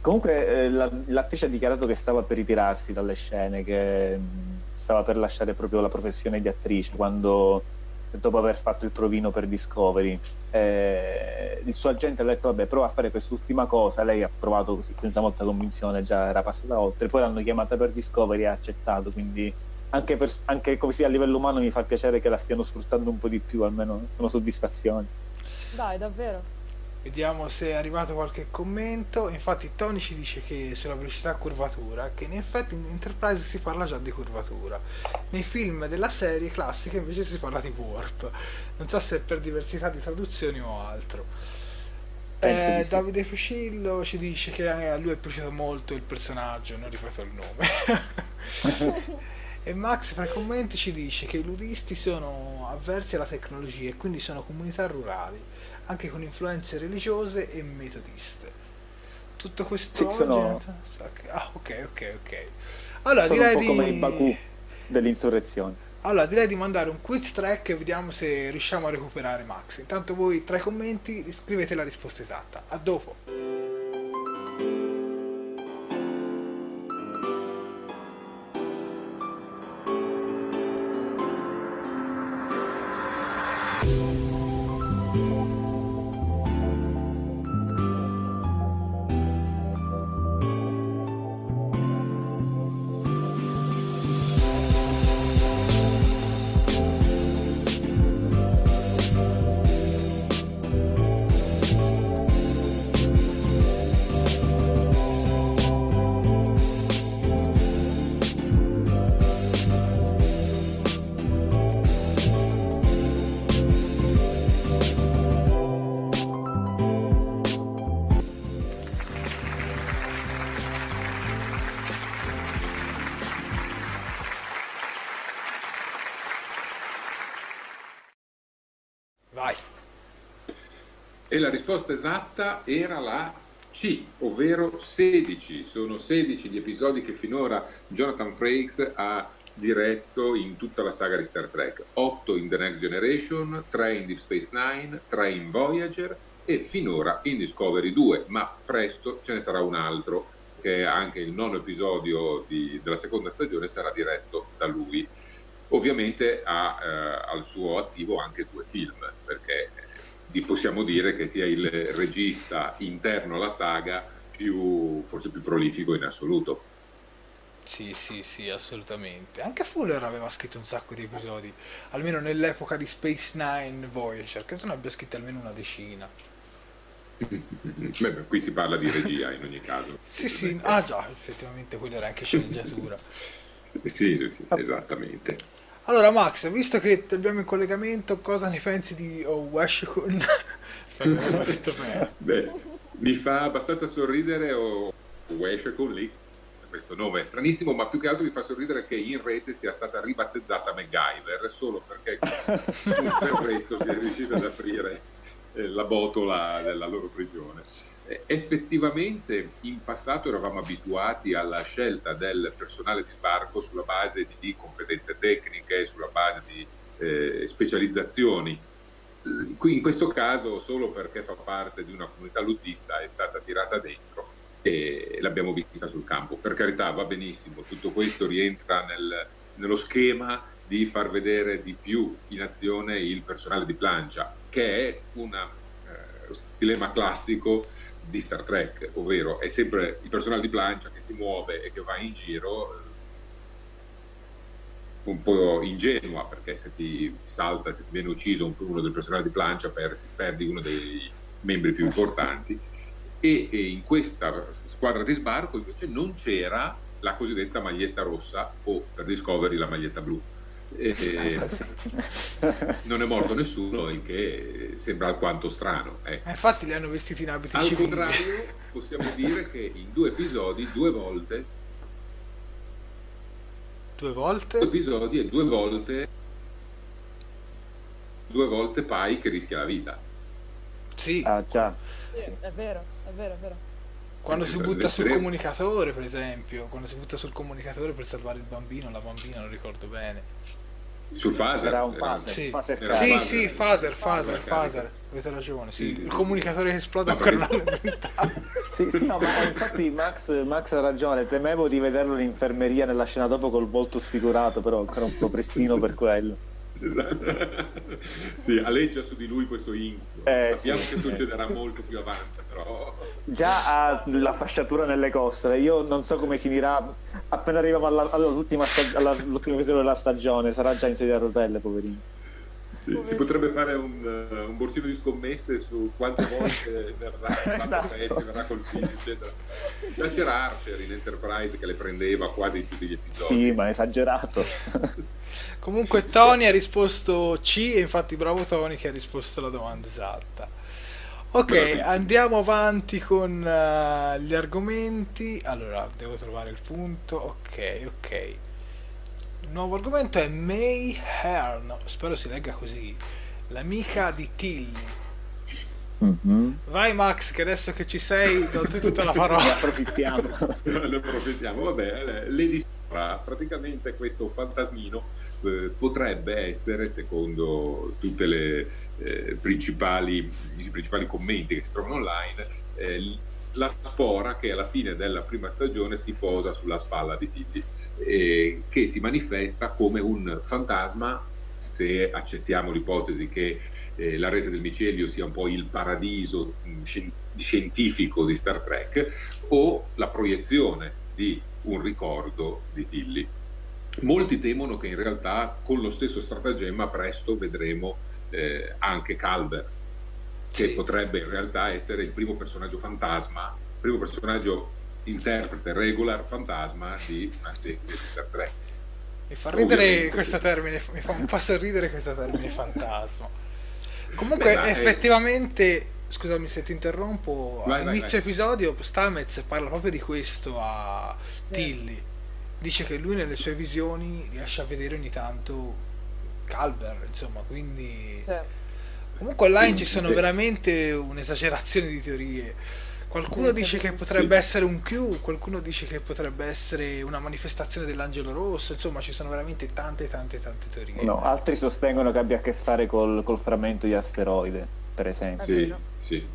comunque eh, la, l'attrice ha dichiarato che stava per ritirarsi dalle scene, che mm, stava per lasciare proprio la professione di attrice quando dopo aver fatto il provino per Discovery. Eh, il suo agente ha detto vabbè prova a fare quest'ultima cosa, lei ha provato così, senza molta convinzione, già era passata oltre, poi l'hanno chiamata per Discovery e ha accettato, quindi anche, per, anche così a livello umano mi fa piacere che la stiano sfruttando un po' di più, almeno sono soddisfazioni. Dai, davvero. Vediamo se è arrivato qualche commento. Infatti Tony ci dice che sulla velocità curvatura, che in effetti in Enterprise si parla già di curvatura. Nei film della serie classica invece si parla di warp. Non so se è per diversità di traduzioni o altro. Eh, Davide Fucillo ci dice che a lui è piaciuto molto il personaggio, non ripeto il nome. e Max fra i commenti ci dice che i ludisti sono avversi alla tecnologia e quindi sono comunità rurali anche con influenze religiose e metodiste. Tutto questo sì, sono... Ah, ok, ok, ok. Allora, sono direi un po' di... come i Baku dell'insurrezione. Allora, direi di mandare un quiz track e vediamo se riusciamo a recuperare Max. Intanto voi tra i commenti scrivete la risposta esatta. A dopo. E la risposta esatta era la C, ovvero 16. Sono 16 gli episodi che finora Jonathan Frakes ha diretto in tutta la saga di Star Trek. 8 in The Next Generation, 3 in Deep Space Nine, 3 in Voyager e finora in Discovery 2, ma presto ce ne sarà un altro che anche il nono episodio di, della seconda stagione sarà diretto da lui. Ovviamente ha eh, al suo attivo anche due film, perché possiamo dire che sia il regista interno alla saga più, forse più prolifico in assoluto. Sì, sì, sì, assolutamente. Anche Fuller aveva scritto un sacco di episodi, almeno nell'epoca di Space Nine Voyager, credo ne abbia scritto almeno una decina. Beh, qui si parla di regia in ogni caso. sì, sì, ah già, effettivamente quella era anche sceneggiatura. sì, sì, esattamente. Allora Max, visto che ti abbiamo in collegamento, cosa ne pensi di oh, Washington? Beh, mi fa abbastanza sorridere o oh, lì, questo nome è stranissimo, ma più che altro mi fa sorridere che in rete sia stata ribattezzata MacGyver solo perché un ferretto si è riuscito ad aprire eh, la botola della loro prigione. Effettivamente in passato eravamo abituati alla scelta del personale di sbarco sulla base di competenze tecniche, sulla base di eh, specializzazioni. Qui in questo caso solo perché fa parte di una comunità luddista è stata tirata dentro e l'abbiamo vista sul campo. Per carità va benissimo, tutto questo rientra nel, nello schema di far vedere di più in azione il personale di plancia, che è una, eh, dilemma classico di Star Trek, ovvero è sempre il personale di plancia che si muove e che va in giro eh, un po' ingenua perché se ti salta, se ti viene ucciso uno del personale di plancia perdi uno dei membri più importanti. E, e, in questa squadra di sbarco invece non c'era la cosiddetta maglietta rossa o per Discovery la maglietta blu e non è morto nessuno, il che sembra alquanto strano. Ecco. Infatti li hanno vestiti in abiti Al civili. contrario, possiamo dire che in due episodi, due volte, due volte, due episodi e due volte, due volte Pike rischia la vita. Sì, ah, già. Sì, È vero, è vero, è vero. Quando si butta sul comunicatore, per esempio, quando si butta sul comunicatore per salvare il bambino, la bambina, non ricordo bene. Sul phaser? Era un phaser. Sì, phaser sì, phaser, sì, phaser, phaser, phaser. Avete ragione, sì. il comunicatore che esplode no, ancora non Sì, sì, no, ma infatti Max, Max, ha ragione, temevo di vederlo in infermeria nella scena dopo col volto sfigurato, però ancora un po' prestino per quello. Esatto. sì, aleggia su di lui questo incubo. Eh, Sappiamo sì, che succederà eh. molto più avanti, però... Già ha la fasciatura nelle costole, io non so come finirà appena arriviamo all'ultima, stag- all'ultimo episodio della stagione, sarà già in sedia a rotelle, poverino. Sì, si potrebbe fare un, uh, un, borsino di scommesse su quante volte verrà, esatto. pezzi, verrà colpito, eccetera. Già c'era Archer in Enterprise che le prendeva quasi in tutti gli episodi. Sì, ma esagerato. Comunque Tony ha risposto C e infatti bravo Tony che ha risposto la domanda esatta. Ok, andiamo avanti con uh, gli argomenti. Allora, devo trovare il punto. Ok, ok. Nuovo argomento è May Hearn, spero si legga così, l'amica di Tilly. Mm-hmm. Vai Max, che adesso che ci sei, do tutta la parola. ne approfittiamo. ne approfittiamo. Vabbè, Lady praticamente questo fantasmino eh, potrebbe essere, secondo tutti eh, i principali commenti che si trovano online, eh, la spora che alla fine della prima stagione si posa sulla spalla di Titi e che si manifesta come un fantasma se accettiamo l'ipotesi che eh, la rete del micelio sia un po' il paradiso mh, scientifico di Star Trek o la proiezione di un ricordo di Tilly. Molti temono che in realtà con lo stesso stratagemma presto vedremo eh, anche Calver, che sì. potrebbe in realtà essere il primo personaggio fantasma, il primo personaggio interprete regular fantasma di una serie di Star Trek. Mi fa ridere Ovviamente, questo termine, mi fa un po' sorridere questo termine fantasma. Comunque, Beh, effettivamente, è... scusami se ti interrompo, vai, all'inizio vai, episodio Stamez parla proprio di questo a Tilly. Dice che lui nelle sue visioni riesce a vedere ogni tanto Calber, insomma, quindi... Sì. Comunque online sì, ci sono sì. veramente un'esagerazione di teorie Qualcuno dice che potrebbe sì. essere un Q, qualcuno dice che potrebbe essere una manifestazione dell'angelo rosso, insomma ci sono veramente tante tante tante teorie. No, altri sostengono che abbia a che fare col, col frammento di asteroide, per esempio. Sì, sì.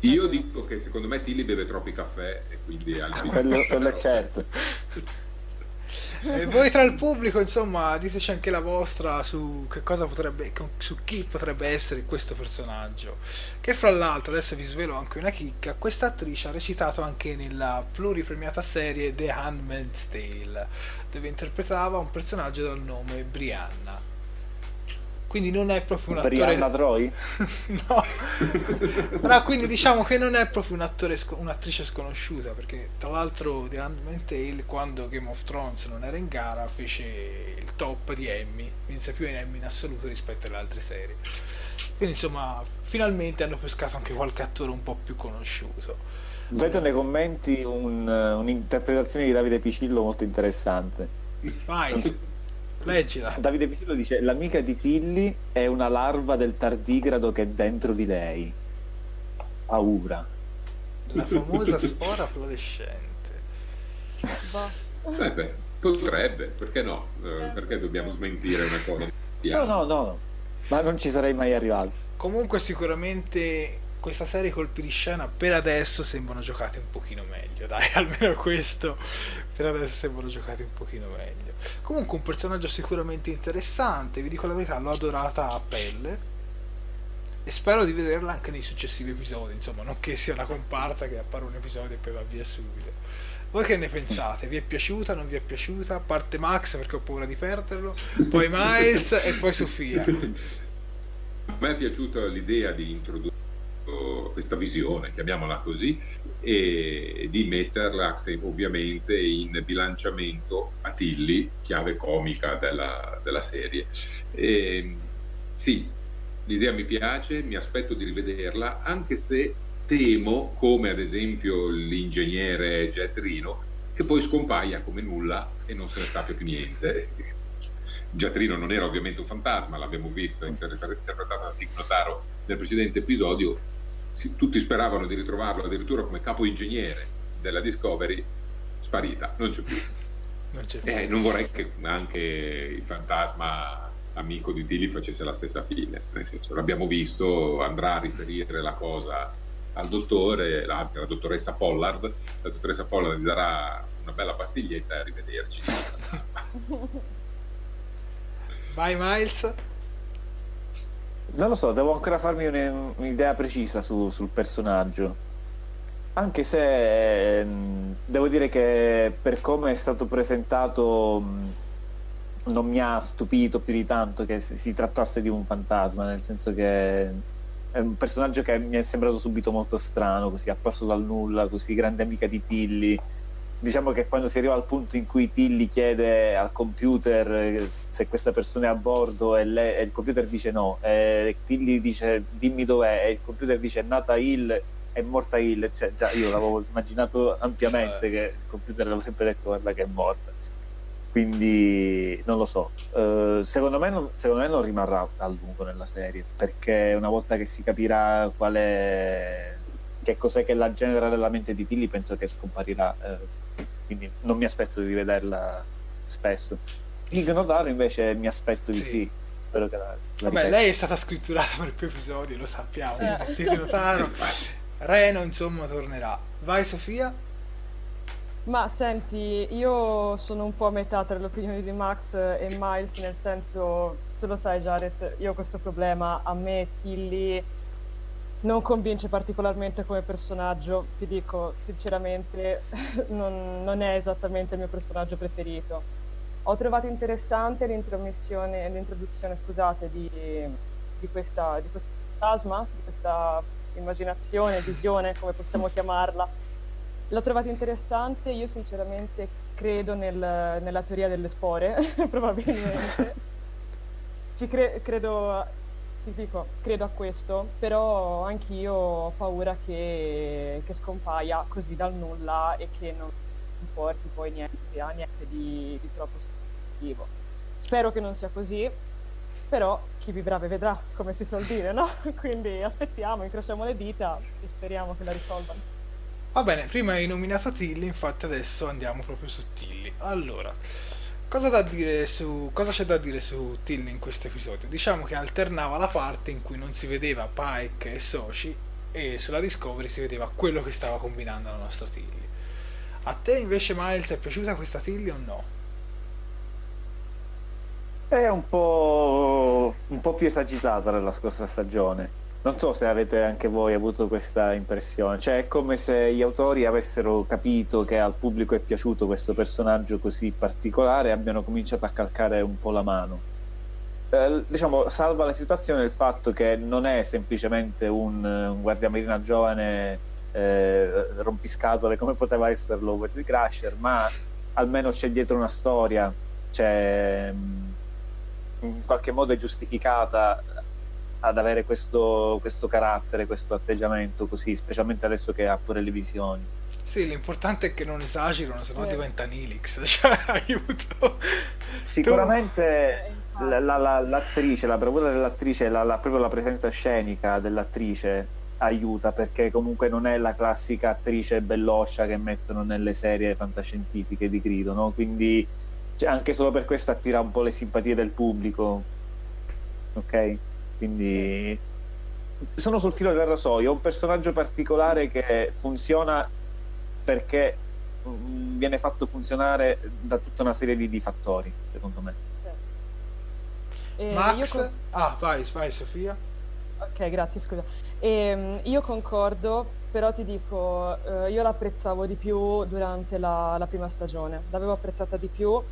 Io dico che secondo me Tilly beve troppi caffè e quindi il quello, quello è certo. E voi tra il pubblico, insomma, diteci anche la vostra su che cosa potrebbe, su chi potrebbe essere questo personaggio. Che fra l'altro, adesso vi svelo anche una chicca, questa attrice ha recitato anche nella pluripremiata serie The Handmaid's Tale, dove interpretava un personaggio dal nome Brianna quindi non è proprio un attore Brianna Troy? no. No quindi diciamo che non è proprio un attore un'attrice sconosciuta perché tra l'altro The Handmaid's Tale quando Game of Thrones non era in gara fece il top di Emmy vinse più in Emmy in assoluto rispetto alle altre serie. Quindi insomma finalmente hanno pescato anche qualche attore un po' più conosciuto. Vedo nei commenti un, un'interpretazione di Davide Picillo molto interessante. Vai Leggila. Davide Piccolo dice: L'amica di Tilly è una larva del tardigrado che è dentro di lei. Paura. La famosa spora fluorescente. Eh beh, potrebbe, perché no? Eh, perché dobbiamo smentire una cosa? No, no, no, ma non ci sarei mai arrivato. Comunque, sicuramente questa serie colpi di scena per adesso sembrano giocate un pochino meglio. Dai, almeno questo per adesso sembrano giocate un pochino meglio. Comunque un personaggio sicuramente interessante, vi dico la verità, l'ho adorata a pelle e spero di vederla anche nei successivi episodi, insomma, non che sia una comparsa che appare un episodio e poi va via subito. Voi che ne pensate? Vi è piaciuta? Non vi è piaciuta? Parte Max perché ho paura di perderlo, poi Miles e poi Sofia. A me è piaciuta l'idea di introdurre questa visione, chiamiamola così, e di metterla ovviamente in bilanciamento a Tilly, chiave comica della, della serie. E, sì, l'idea mi piace, mi aspetto di rivederla, anche se temo, come ad esempio l'ingegnere Jet Rino, che poi scompaia come nulla e non se ne sappia più niente. Giatrino non era ovviamente un fantasma, l'abbiamo visto interpretato da Tic Notaro nel precedente episodio, si, tutti speravano di ritrovarlo addirittura come capo ingegnere della Discovery, sparita, non c'è più. Non, c'è più. Eh, non vorrei che anche il fantasma amico di Tilly facesse la stessa fine, nel senso l'abbiamo visto, andrà a riferire la cosa al dottore, anzi alla dottoressa Pollard, la dottoressa Pollard gli darà una bella pastiglietta e arrivederci. Vai Miles. Non lo so, devo ancora farmi un'idea precisa su, sul personaggio. Anche se ehm, devo dire che per come è stato presentato non mi ha stupito più di tanto che si trattasse di un fantasma, nel senso che è un personaggio che mi è sembrato subito molto strano, così apparso dal nulla, così grande amica di Tilly diciamo che quando si arriva al punto in cui Tilly chiede al computer eh, se questa persona è a bordo e, lei, e il computer dice no, e Tilly dice dimmi dov'è e il computer dice è nata Hill è morta Hill, cioè già io l'avevo immaginato ampiamente che il computer avrebbe detto guarda che è morta. Quindi non lo so, uh, secondo, me non, secondo me non rimarrà a lungo nella serie perché una volta che si capirà qual è che cos'è che la genera nella mente di Tilly penso che scomparirà uh, quindi non mi aspetto di rivederla spesso. Ig Notaro invece mi aspetto di sì. sì. Spero che la, la Vabbè, lei è stata scritturata per più episodi, lo sappiamo. Sì. Tig Notaro, Reno insomma tornerà. Vai Sofia? Ma senti, io sono un po' a metà tra le opinioni di Max e Miles, nel senso, tu lo sai Jared, io ho questo problema, a me Tilly non convince particolarmente come personaggio, ti dico sinceramente, non, non, è esattamente il mio personaggio preferito. Ho trovato interessante l'introduzione scusate, di, di, questa, di questo fantasma, di questa immaginazione, visione, come possiamo chiamarla. L'ho trovato interessante, io sinceramente credo nel, nella teoria delle spore, probabilmente. Ci cre- credo ti dico, credo a questo, però anch'io ho paura che, che scompaia così dal nulla e che non porti poi niente, a niente di, di troppo significativo. Spero che non sia così, però chi vivrà vedrà, come si suol dire, no? Quindi aspettiamo, incrociamo le dita e speriamo che la risolvano. Va bene, prima hai nominato Tilly, infatti adesso andiamo proprio su Tilly. Allora, cosa, da dire su, cosa c'è da dire su Tilly in questo episodio? Diciamo che alternava la parte in cui non si vedeva Pike e Soci e sulla Discovery si vedeva quello che stava combinando la nostra Tilly. A te invece Miles è piaciuta questa Tilly o no? È un po', un po' più esagitata della scorsa stagione. Non so se avete anche voi avuto questa impressione, cioè è come se gli autori avessero capito che al pubblico è piaciuto questo personaggio così particolare e abbiano cominciato a calcare un po' la mano. Eh, diciamo, salva la situazione il fatto che non è semplicemente un, un guardiamarina giovane eh, rompiscatole come poteva esserlo Wesley Crusher, ma almeno c'è dietro una storia, c'è in qualche modo è giustificata ad avere questo, questo carattere, questo atteggiamento così, specialmente adesso che ha pure le visioni. Sì, l'importante è che non esagerano, sennò eh. diventa Nilix. Cioè, aiuto. Sicuramente tu... la, la, l'attrice, la bravura dell'attrice, la, proprio la presenza scenica dell'attrice aiuta perché comunque non è la classica attrice belloscia che mettono nelle serie fantascientifiche di grido, no? Quindi cioè, anche solo per questo attira un po' le simpatie del pubblico. Ok? Quindi sono sul filo del rasoio. È un personaggio particolare che funziona perché mm, viene fatto funzionare da tutta una serie di, di fattori, secondo me. Sì. Max? Con... Ah, vai, vai Sofia. Ok, grazie, scusa. E, io concordo, però ti dico, eh, io l'apprezzavo di più durante la, la prima stagione, l'avevo apprezzata di più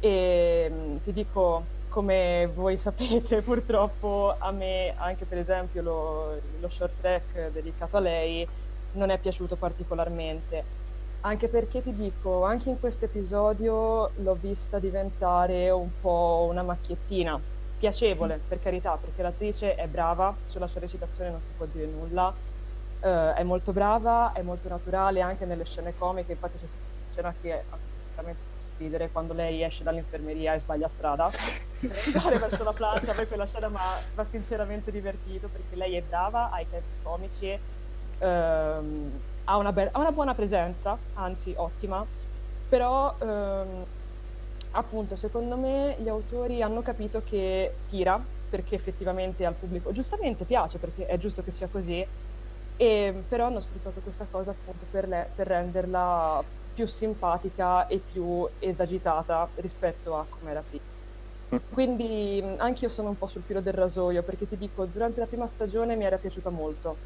e ti dico, come voi sapete, purtroppo a me, anche per esempio lo, lo short track dedicato a lei, non è piaciuto particolarmente. Anche perché ti dico, anche in questo episodio l'ho vista diventare un po' una macchiettina, piacevole per carità, perché l'attrice è brava, sulla sua recitazione non si può dire nulla, uh, è molto brava, è molto naturale anche nelle scene comiche, infatti c'è una scena che è assolutamente ridere quando lei esce dall'infermeria e sbaglia strada per andare verso la plancia. Me quella scena mi ha sinceramente divertito perché lei è brava, ha i tempi comici, ehm, ha, una be- ha, una buona presenza, anzi ottima, però ehm, appunto secondo me gli autori hanno capito che tira perché effettivamente al pubblico giustamente piace perché è giusto che sia così e, però hanno sfruttato questa cosa appunto per, le, per renderla più simpatica e più esagitata rispetto a come era prima. Mm. Quindi anche io sono un po' sul filo del rasoio perché ti dico, durante la prima stagione mi era piaciuta molto.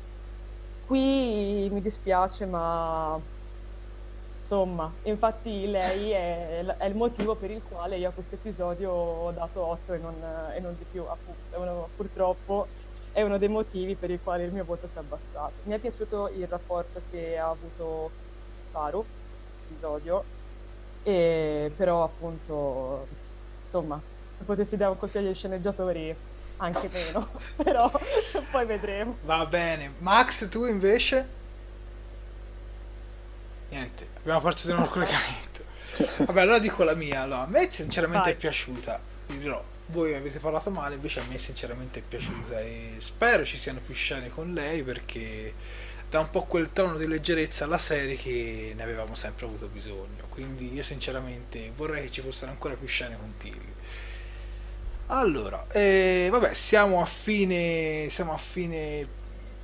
Qui mi dispiace, ma insomma, infatti lei è, è, il motivo per il quale io a questo episodio ho dato 8 e non, e non di più, appunto, uno, purtroppo è uno dei motivi per i quali il mio voto si è abbassato. Mi è piaciuto il rapporto che ha avuto Saru, episodio, e però appunto, insomma, se potessi dare un consiglio ai sceneggiatori anche meno, però poi vedremo. Va bene, Max tu invece? Niente, abbiamo perso di nuovo il collegamento. Vabbè, allora dico la mia. Allora, a me sinceramente Vai. è piaciuta. Vi dirò, voi avete parlato male, invece a me sinceramente è piaciuta e spero ci siano più scene con lei perché dà un po' quel tono di leggerezza alla serie che ne avevamo sempre avuto bisogno. Quindi io sinceramente vorrei che ci fossero ancora più scene con Tilly. Allora, eh, vabbè, siamo a fine. Siamo a fine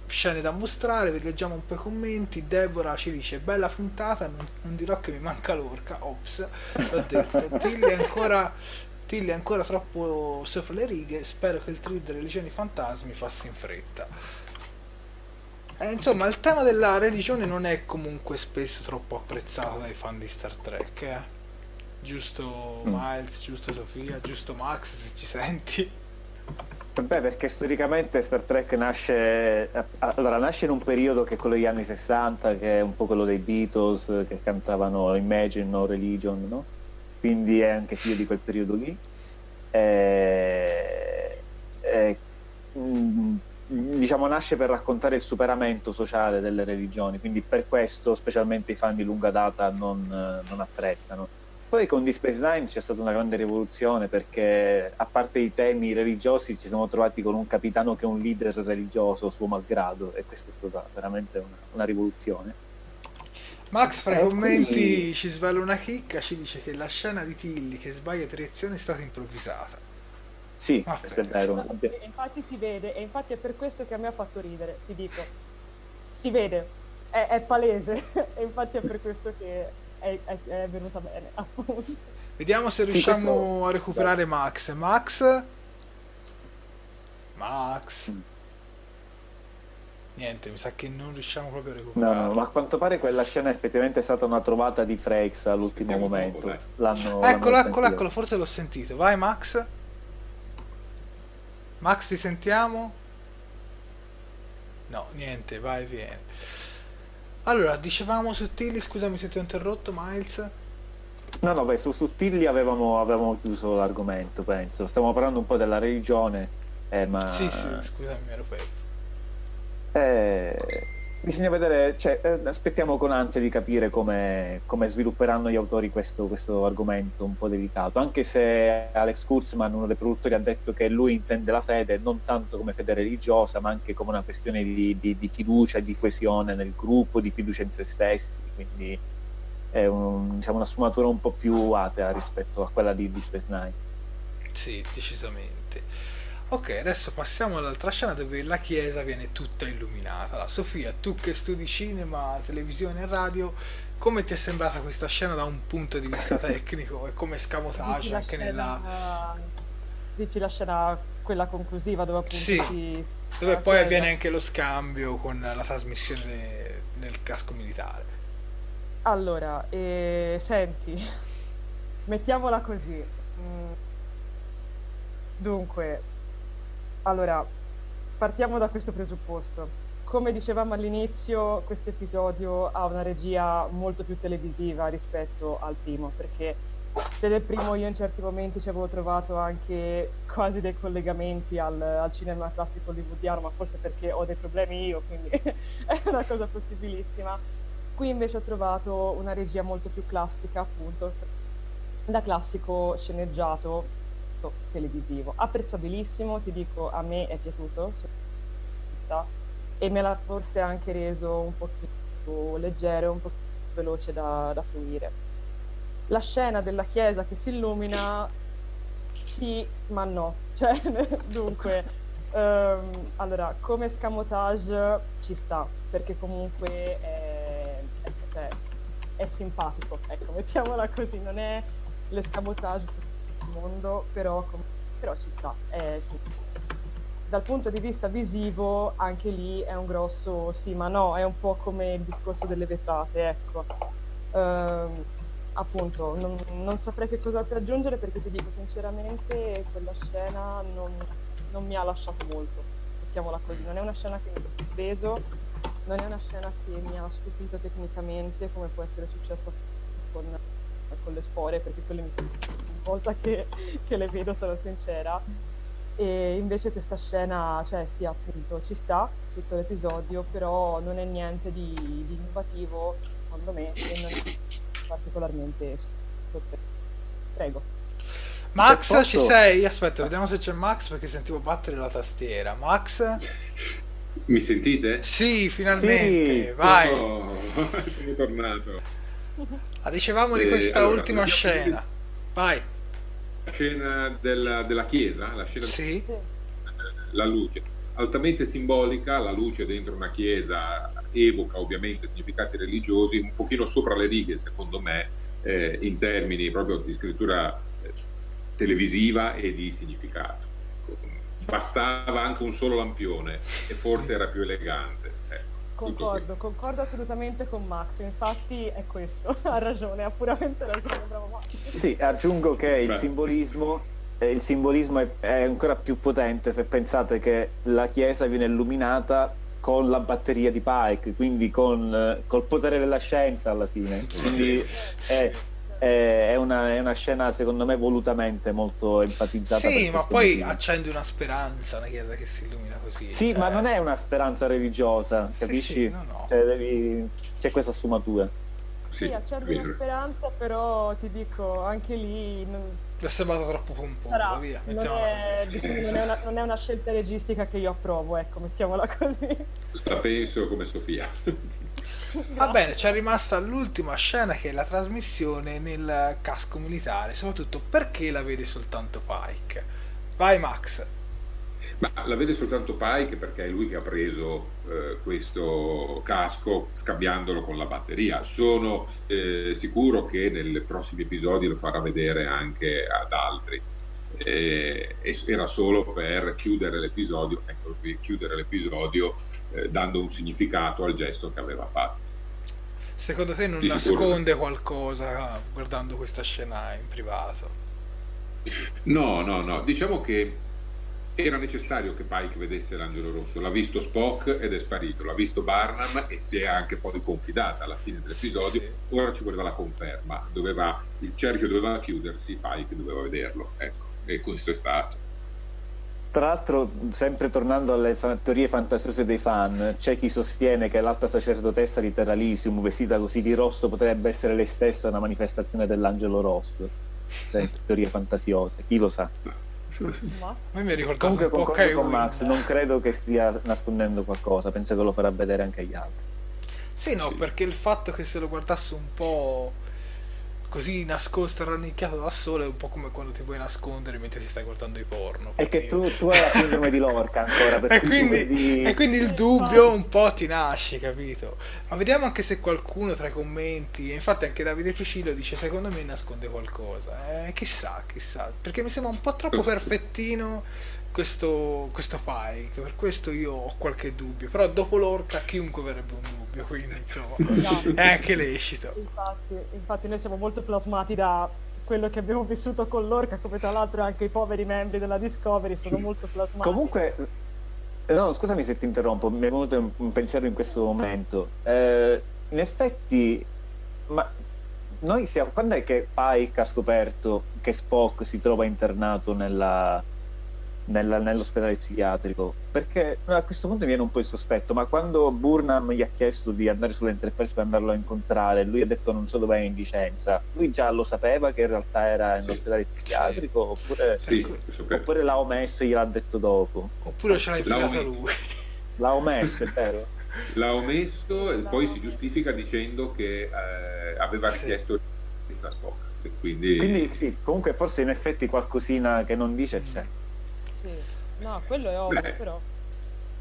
scene da mostrare, vi leggiamo un po' i commenti. Deborah ci dice: Bella puntata, non, non dirò che mi manca l'orca. Ops, l'ho detto. Tilly è ancora. Tilly è ancora troppo sopra le righe. Spero che il thrill delle legioni fantasmi passi in fretta. Eh, insomma, il tema della religione non è comunque spesso troppo apprezzato dai fan di Star Trek. Eh? Giusto mm. Miles, giusto Sofia, giusto Max, se ci senti. Beh, perché storicamente Star Trek nasce, allora, nasce in un periodo che è quello degli anni 60, che è un po' quello dei Beatles che cantavano Imagine, No Religion, no? Quindi è anche figlio di quel periodo lì. E, e, mm, diciamo, nasce per raccontare il superamento sociale delle religioni, quindi per questo specialmente i fan di lunga data non, non apprezzano. Poi con Deep Space Nine c'è stata una grande rivoluzione perché a parte i temi religiosi ci siamo trovati con un capitano che è un leader religioso suo malgrado e questa è stata veramente una, una rivoluzione. Max fra i Eh, commenti quindi- ci svela una chicca, ci dice che la scena di Tilly che sbaglia direzione è stata improvvisata. Sì, questo è vero. No, e infatti si vede, e infatti è per questo che a me ha fatto ridere, ti dico. Si vede, è, è palese, e infatti è per questo che è, è- è venuta bene, appunto. Vediamo se Sì, riusciamo questo- a recuperare Max. Max? Max? Mm. Niente, mi sa che non riusciamo proprio a recuperare. no, ma a quanto pare quella scena è effettivamente stata una trovata di Frakes all'ultimo Sentiamo momento. dopo, Eccolo, eccolo, eccolo, forse l'ho sentito. Vai Max. Max ti sentiamo? No, niente, vai, vieni. Allora, dicevamo Tilly, scusami se ti ho interrotto, Miles. No, no, beh, su, Tilly avevamo, avevamo chiuso l'argomento, penso. Stavamo parlando un po' della religione, eh, ma... Sì, sì, scusami, mi ero perso. Eh, bisogna vedere, cioè, eh, aspettiamo con ansia di capire come, come svilupperanno gli autori questo, questo argomento un po' delicato, anche se Alex Kurzman, uno dei produttori, ha detto che lui intende la fede non tanto come fede religiosa, ma anche come una questione di, di- di fiducia, di coesione nel gruppo, di fiducia in se stessi, quindi è un- diciamo, una sfumatura un po' più atea rispetto a quella di, di Space Nine. Sì, decisamente. Ok, adesso passiamo all'altra scena dove la chiesa viene tutta illuminata. La Sofia, tu che studi cinema, televisione e radio, come ti è sembrata questa scena da un punto di vista tecnico e come scamotage anche nella... scena- Dici la scena, quella conclusiva, dove appunto Sì, si... dove poi chiesa. avviene anche lo scambio con la trasmissione nel casco militare. Allora, eh, senti, mettiamola così. Mm. Dunque, allora, partiamo da questo presupposto. Come dicevamo all'inizio, questo episodio ha una regia molto più televisiva rispetto al primo, perché se del primo io in certi momenti ci avevo trovato anche quasi dei collegamenti al, al cinema classico hollywoodiano, ma forse perché ho dei problemi io, quindi è una cosa possibilissima. Qui invece ho trovato una regia molto più classica, appunto, da classico sceneggiato televisivo. Apprezzabilissimo, ti dico, a me è piaciuto, e me l'ha forse anche reso un pochino più leggero, un po' più veloce da, da fruire. La scena della chiesa che si illumina, sì, ma no. Cioè, dunque, ehm, allora, come scamotage ci sta, perché comunque è, è- cioè, è simpatico, ecco, mettiamola così, non è l'escamotage mondo, però, però ci sta, è simpatico. Dal punto di vista visivo, anche lì è un grosso sì, ma no, è un po' come il discorso delle vetrate, ecco. Ehm, appunto, non, non saprei che cos'altro aggiungere perché ti dico sinceramente, quella scena non, non mi ha lasciato molto, mettiamola così. Non è una scena che mi ha preso, non è una scena che mi ha stupito tecnicamente, come può essere successo con, con le spore, perché quelle mi una volta che, che le vedo, sono sincera. E invece questa scena, cioè sì, appunto, ci sta tutto l'episodio, però non è niente di, di innovativo, secondo me, e non è particolarmente sorprendente. Prego. Max, Se posso- ci sei? Aspetta, vediamo se c'è Max perché sentivo battere la tastiera. Max? Mi sentite? Sì, finalmente, Sì. vai. Oh, sono tornato. Ah, dicevamo di Eh, questa allora, ultima scena. Vai. La scena della, della chiesa, la scena Sì. la luce, altamente simbolica, la luce dentro una chiesa evoca ovviamente significati religiosi, un pochino sopra le righe secondo me, eh, in termini proprio di scrittura eh, televisiva e di significato. Ecco, Bastava anche un solo lampione e forse era più elegante. Concordo, concordo assolutamente con Max, infatti è questo, ha ragione, ha puramente ragione, bravo Max. Sì, aggiungo che il simbolismo, eh, il simbolismo è, è ancora più potente se pensate che la chiesa viene illuminata con la batteria di Pike, quindi con, eh, col potere della scienza alla fine. Quindi è, è- una, è una scena secondo me volutamente molto enfatizzata. per Sì, ma poi motivo. accende una speranza, una chiesa che si illumina così. Sì, cioè- ma non è una speranza religiosa, Sì, capisci? sì, no, no. Cioè, devi- C'è questa sfumatura. Sì, accende una vero. speranza, però ti dico, anche lì non, è sembrato troppo pomposo, via. Non è, non, è una, non è, una, scelta registica che io approvo, ecco, mettiamola così. La penso come Sofia. Va bene, c'è rimasta l'ultima scena che è la trasmissione nel casco militare, soprattutto perché la vede soltanto Pike. Vai Max. Ma la vede soltanto Pike perché è lui che ha preso eh, questo casco scambiandolo con la batteria. Sono eh, sicuro che nei prossimi episodi lo farà vedere anche ad altri. Eh, era solo per chiudere l'episodio, ecco qui, chiudere l'episodio eh, dando un significato al gesto che aveva fatto. Secondo te non Di nasconde qualcosa guardando questa scena in privato? No, no, no. Diciamo che era necessario che Pike vedesse l'angelo rosso. L'ha visto Spock ed è sparito, l'ha visto Barnum e si è anche poi confidata alla fine dell'episodio. Sì. Ora ci voleva la conferma, doveva, il cerchio doveva chiudersi, Pike doveva vederlo. Ecco, e questo è stato. Tra l'altro, sempre tornando alle teorie fantasiose dei fan, c'è chi sostiene che l'alta sacerdotessa di Terralisium, vestita così di rosso, potrebbe essere lei stessa una manifestazione dell'angelo rosso. Sempre teorie fantasiose, chi lo sa. Ma mi ricordo Comunque concordo con Max, non credo che stia nascondendo qualcosa, penso che lo farà vedere anche agli altri. Sì, no, sì. perché il fatto che se lo guardasse un po' così nascosto e rannicchiato da sole è un po' come quando ti vuoi nascondere mentre ti stai guardando i porno. È che tu, tu hai la sindrome di Lorca ancora. e, quindi, vedi... e quindi il dubbio un po' ti nasce, capito? Ma vediamo anche se qualcuno tra i commenti, infatti anche Davide Picillo dice secondo me nasconde qualcosa. Eh, chissà, chissà, perché mi sembra un po' troppo perfettino questo, questo Pike, per questo io ho qualche dubbio, però dopo l'orca chiunque avrebbe un dubbio, quindi insomma esatto. è anche lecito. Infatti, infatti noi siamo molto plasmati da quello che abbiamo vissuto con l'orca, come tra l'altro anche i poveri membri della Discovery sono molto plasmati. Comunque, eh, no, scusami se ti interrompo, mi è venuto un pensiero in questo momento. Eh, in effetti, ma noi siamo, quando è che Pike ha scoperto che Spock si trova internato nella, nella, nell'ospedale psichiatrico. Perché a questo punto mi viene un po' il sospetto ma quando Burnham gli ha chiesto di andare sull'Enterprise per andarlo a incontrare lui ha detto non so dove è in licenza lui già lo sapeva che in realtà era nell'ospedale sì. psichiatrico sì. oppure, sì, oppure l'ha omesso e gliel'ha detto dopo. Oppure ce l'ha infilato lui. L'ha omesso è vero? L'ha omesso e poi si giustifica dicendo che eh, aveva richiesto senza Spock quindi... quindi sì comunque forse in effetti qualcosina che non dice c'è sì. No, quello è ovvio, Beh, però.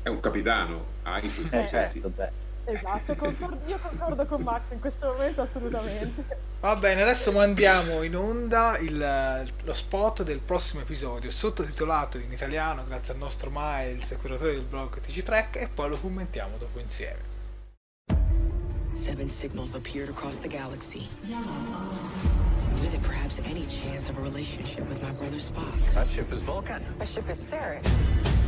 È un capitano, ha i suoi eh, certo, beh. Esatto, concordo, io concordo con Max in questo momento assolutamente. Va bene, adesso mandiamo in onda il, lo spot del prossimo episodio, sottotitolato in italiano grazie al nostro Miles, curatore del blog TC Track, e poi lo commentiamo dopo insieme. Seven signals appeared across the galaxy. with it perhaps any chance of a relationship with my brother Spock. That ship is Vulcan. My ship is Ceres.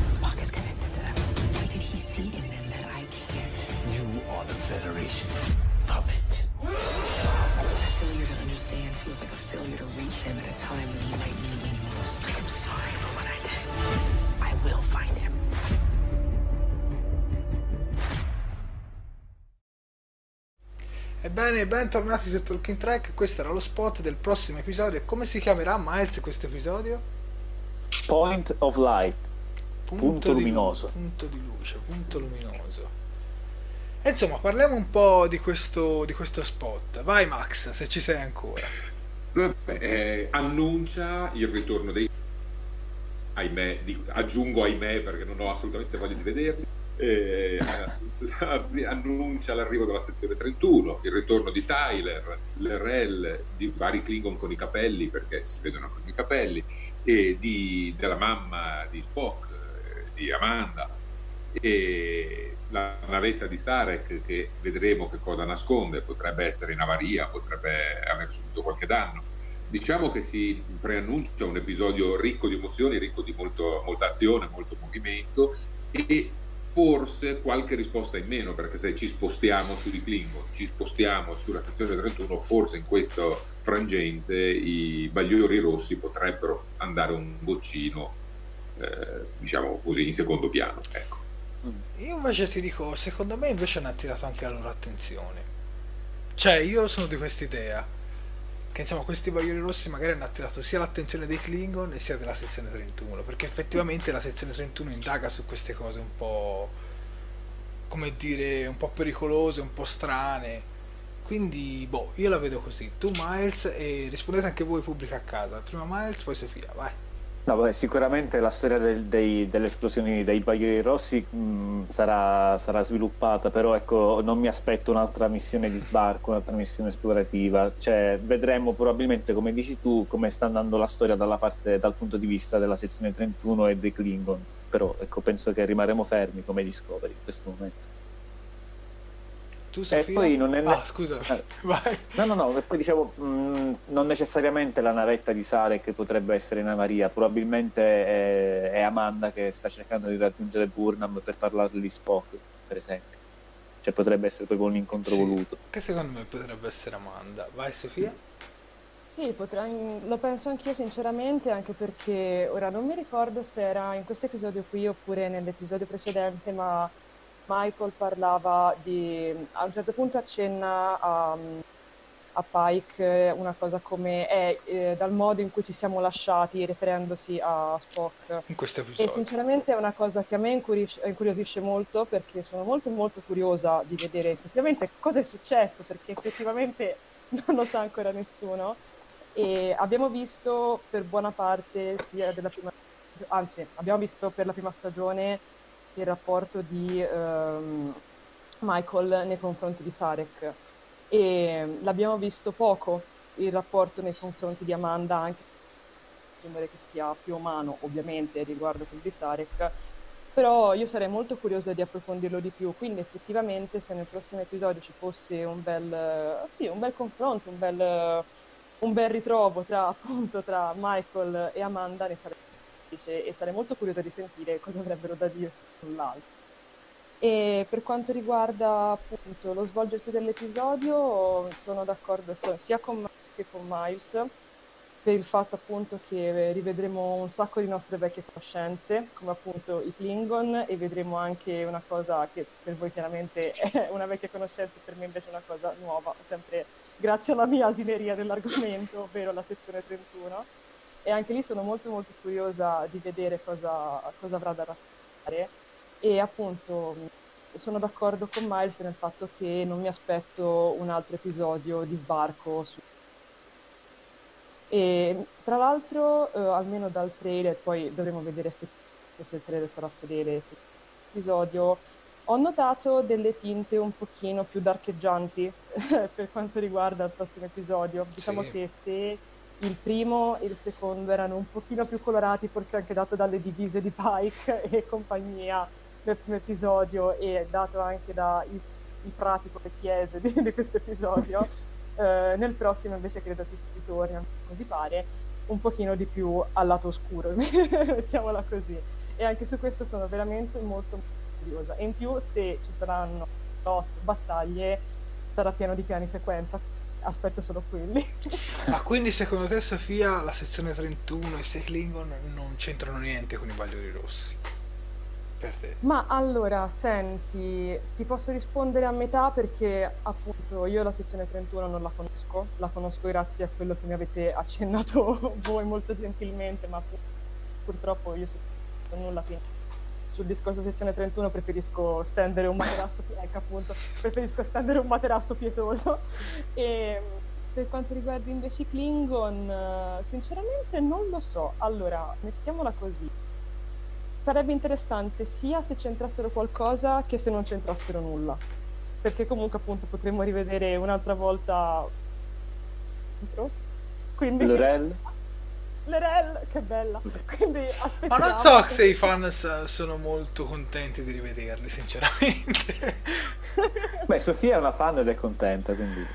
Spock is connected to them. What did he see in them that I can't? You are the Federation's puppet. That failure to understand feels like a failure to reach him at a time when he might need me most. I'm sorry for what I did. I will find him. Ebbene, bentornati su Talking Track, questo era lo spot del prossimo episodio. Come si chiamerà Miles questo episodio? Point of Light. Punto, punto luminoso. Di, punto di luce, punto luminoso. E insomma, parliamo un po' di questo, di questo spot. Vai Max, se ci sei ancora. Beh, eh, annuncia il ritorno dei... Ahimè, di, aggiungo ahimè perché non ho assolutamente voglia di vederli eh, annuncia l'arrivo della sezione 31, il ritorno di Tyler, l'RL di vari Klingon con i capelli, perché si vedono con i capelli, e di, della mamma di Spock, eh, di Amanda, e la navetta di Sarek che vedremo che cosa nasconde, potrebbe essere in avaria, potrebbe aver subito qualche danno. Diciamo che si preannuncia un episodio ricco di emozioni, ricco di molto, molta azione, molto movimento e forse qualche risposta in meno, perché se ci spostiamo sui Klingon, ci spostiamo sulla stazione 31, forse in questo frangente i bagliori rossi potrebbero andare un goccino, eh, diciamo così, in secondo piano. Ecco. Mm. Io invece ti dico, secondo me invece hanno attirato anche la loro attenzione. Cioè, io sono di questa idea che insomma questi bagliori rossi magari hanno attirato sia l'attenzione dei Klingon e sia della sezione 31 perché effettivamente la sezione 31 indaga su queste cose un po' come dire un po' pericolose un po' strane. Quindi boh io la vedo così. Tu Miles e rispondete anche voi pubblica a casa. Prima Miles poi Sofia vai No, vabbè, sicuramente la storia del, dei, delle esplosioni dei bagliori rossi mh, sarà, sarà, sviluppata, però ecco, non mi aspetto un'altra missione di sbarco, un'altra missione esplorativa. Cioè, vedremo probabilmente, come dici tu, come sta andando la storia parte, dal punto di vista della sezione 31 e dei Klingon. Però ecco, penso che rimarremo fermi come Discovery in questo momento. Tu Sofia? E poi non è... Ah, scusa, vai. No, no, no, e poi dicevo, mh, non necessariamente la navetta di Sarek potrebbe essere in avaria, probabilmente è, è, Amanda che sta cercando di raggiungere Burnham per parlargli di Spock, per esempio. Cioè potrebbe essere proprio un incontro sì, voluto. Che secondo me potrebbe essere Amanda. Vai Sofia? Sì, potrei, lo penso anch'io sinceramente, anche perché ora non mi ricordo se era in questo episodio qui oppure nell'episodio precedente, ma Michael parlava di, a un certo punto accenna a, a Pike una cosa come è eh, dal modo in cui ci siamo lasciati, riferendosi a Spock. In questo episodio. E sinceramente è una cosa che a me incuriosisce molto perché sono molto molto curiosa di vedere effettivamente cosa è successo perché effettivamente non lo sa ancora nessuno. E abbiamo visto per buona parte sia della prima anzi abbiamo visto per la prima stagione il rapporto di um, Michael nei confronti di Sarek. E l'abbiamo visto poco il rapporto nei confronti di Amanda anche sembra che sia più umano ovviamente riguardo quello di Sarek. Però io sarei molto curiosa di approfondirlo di più quindi effettivamente se nel prossimo episodio ci fosse un bel, sì, un bel confronto un bel, un bel ritrovo tra appunto tra Michael e Amanda ne sarebbe e sarei molto curiosa di sentire cosa avrebbero da dirsi sull'altro. E per quanto riguarda appunto lo svolgersi dell'episodio, sono d'accordo con, sia con Max che con Miles per il fatto appunto che rivedremo un sacco di nostre vecchie conoscenze, come appunto i Klingon, e vedremo anche una cosa che per voi chiaramente è una vecchia conoscenza, per me invece è una cosa nuova, sempre grazie alla mia asineria dell'argomento, ovvero la sezione 31 e anche lì sono molto molto curiosa di vedere cosa, cosa avrà da raccontare e appunto sono d'accordo con Miles nel fatto che non mi aspetto un altro episodio di sbarco su... e tra l'altro eh, almeno dal trailer poi dovremo vedere se il trailer sarà fedele episodio ho notato delle tinte un pochino più darcheggianti per quanto riguarda il prossimo episodio diciamo sì. che se il primo e il secondo erano un pochino più colorati, forse anche dato dalle divise di Pike e compagnia nel primo episodio e dato anche dal pratico le chiese di, di questo episodio. eh, nel prossimo invece credo che si ritorni, così pare, un pochino di più al lato oscuro, mettiamola così. E anche su questo sono veramente molto, molto curiosa. E in più se ci saranno battaglie, sarà pieno di piani sequenza, aspetto solo quelli. ah, quindi secondo te Sofia la sezione 31 e 6 Klingon non c'entrano niente con i bagliori rossi? Per te. Ma allora, senti, ti posso rispondere a metà perché appunto io la sezione 31 non la conosco, la conosco grazie a quello che mi avete accennato voi molto gentilmente, ma purtroppo io non nulla penso sul discorso sezione 31 preferisco stendere un materasso, ecco appunto, preferisco stendere un materasso pietoso. E per quanto riguarda invece i Klingon, sinceramente non lo so. Allora, mettiamola così. Sarebbe interessante sia se c'entrassero qualcosa che se non c'entrassero nulla. Perché comunque appunto potremmo rivedere un'altra volta... Quindi... Lorel? Lerel, che bella. Quindi aspettiamo. Ma non so se i fan sono molto contenti di rivederli, sinceramente. Beh, Sofia è una fan ed è contenta, quindi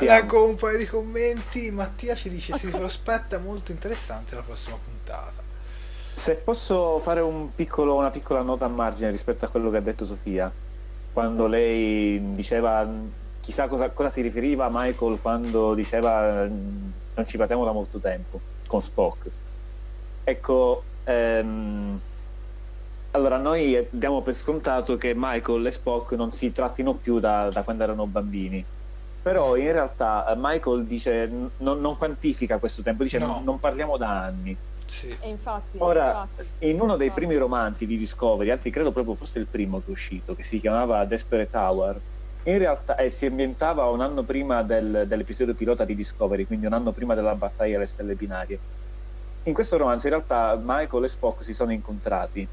leggo un paio di commenti. Mattia ci dice si prospetta molto interessante la prossima puntata. Se posso fare un piccolo, una piccola nota a margine rispetto a quello che ha detto Sofia, quando lei diceva chissà cosa, cosa si riferiva a Michael quando diceva non ci parliamo da molto tempo con Spock. Ecco, ehm, allora noi diamo per scontato che Michael e Spock non si trattino più da, da quando erano bambini. Però in realtà eh, Michael dice n- non, non quantifica questo tempo, dice No. non, non parliamo da anni. Sì. E infatti, Ora, infatti, in uno dei infatti. primi romanzi di Discovery, anzi credo proprio fosse il primo che è uscito, che si chiamava Desperate Hour, in realtà eh, si ambientava un anno prima del- dell'episodio pilota di Discovery, quindi un anno prima della battaglia alle stelle binarie. In questo romanzo in realtà Michael e Spock si sono incontrati.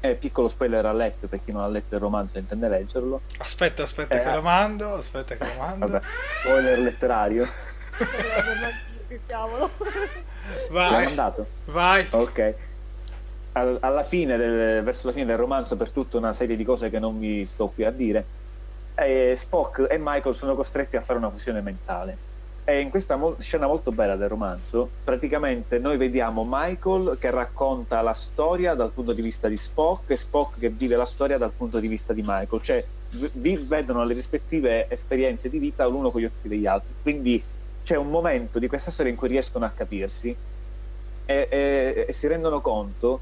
Eh, piccolo spoiler alert per chi non ha letto il romanzo e intende leggerlo. Aspetta, aspetta Eh, che lo mando, aspetta che lo mando. Vabbè, spoiler letterario. Che cavolo. L'hai Vai, mandato? vai. Ok. Al- alla fine, del- verso la fine del romanzo, per tutta una serie di cose che non vi sto qui a dire, eh, Spock e Michael sono costretti a fare una fusione mentale. E in questa mo- scena molto bella del romanzo, praticamente noi vediamo Michael che racconta la storia dal punto di vista di Spock e Spock che vive la storia dal punto di vista di Michael, cioè vi vedono le rispettive esperienze di vita l'uno con gli occhi degli altri. Quindi c'è un momento di questa storia in cui riescono a capirsi e, e- e si rendono conto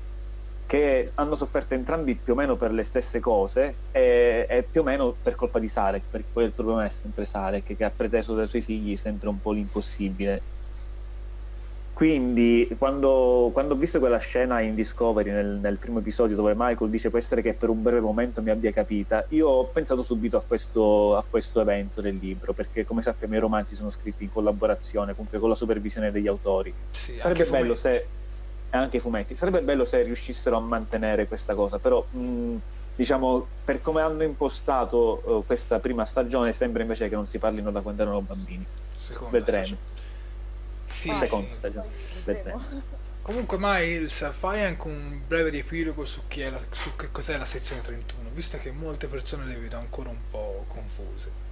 che hanno sofferto entrambi più o meno per le stesse cose e, e più o meno per colpa di Sarek, perché poi il problema è sempre Sarek che ha preteso dai suoi figli sempre un po' l'impossibile. Quindi quando, quando ho visto quella scena in Discovery nel, nel primo episodio dove Michael dice può essere che per un breve momento mi abbia capita, io ho pensato subito a questo, a questo evento del libro, perché come sappiamo i romanzi sono scritti in collaborazione, comunque con la supervisione degli autori. Sì, Sarebbe bello se e anche i fumetti. Sarebbe bello se riuscissero a mantenere questa cosa, però mh, diciamo per come hanno impostato eh, questa prima stagione sembra invece che non si parlino da quando erano bambini. Seconda Vedremo. stagione. Sì, Seconda sì. stagione. Vedremo. Comunque Miles, fai anche un breve riepilogo su, chi è la- su che cos'è la sezione 31, visto che molte persone le vedo ancora un po' confuse.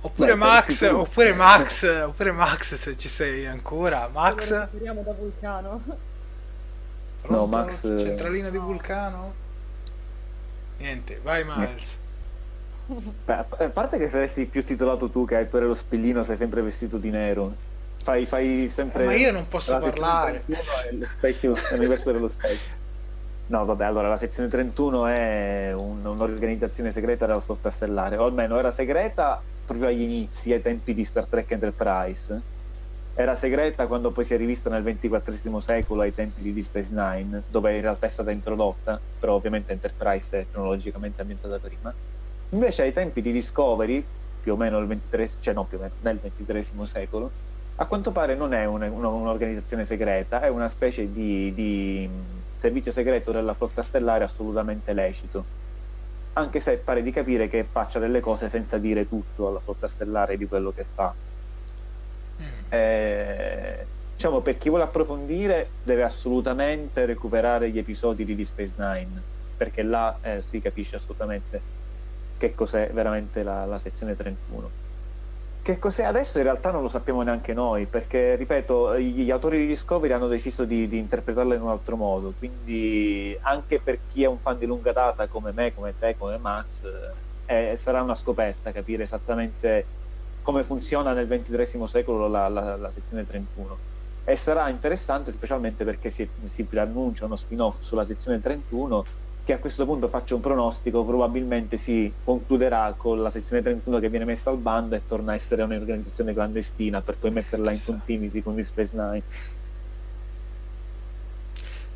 Oppure Beh, Max, oppure Max, oppure Max se ci sei ancora. Lo Max? recuperiamo da Vulcano. Pronto? Max, eh. Centralina di Vulcano? Niente, vai Miles. A parte che saresti più titolato tu che hai pure lo spillino, sei sempre vestito di nero. Fai, fai sempre. Eh, ma io non posso parlare. 31 è lo specchio, l'universo dello specchio. No, vabbè, allora la sezione 31 è un- un'organizzazione segreta della flotta stellare, o almeno era segreta proprio agli inizi, ai tempi di Star Trek Enterprise. Era segreta quando poi si è rivista nel XXIV secolo, ai tempi di Deep Space Nine, dove in realtà è stata introdotta, però ovviamente Enterprise è cronologicamente ambientata prima. Invece ai tempi di Discovery, più o meno nel XXIII, cioè no, più o meno nel XXIII secolo, a quanto pare non è un- un- un'organizzazione segreta, è una specie di, di, mh, servizio segreto della flotta stellare assolutamente lecito. Anche se pare di capire che faccia delle cose senza dire tutto alla flotta stellare di quello che fa. Eh, diciamo, per chi vuole approfondire, deve assolutamente recuperare gli episodi di Deep Space Nine, perché là eh, si capisce assolutamente che cos'è veramente la, la sezione 31. Che cos'è adesso in realtà non lo sappiamo neanche noi, perché ripeto, gli autori di Discovery hanno deciso di, di interpretarla in un altro modo, quindi anche per chi è un fan di lunga data come me, come te, come Max, eh, sarà una scoperta capire esattamente come funziona nel XXIII secolo la, la- la sezione 31. E sarà interessante specialmente perché si, si preannuncia uno spin-off sulla sezione 31 che a questo punto faccio un pronostico, probabilmente si concluderà con la sezione 31 che viene messa al bando e torna a essere un'organizzazione clandestina per poi metterla in continuity con Deep Space Nine.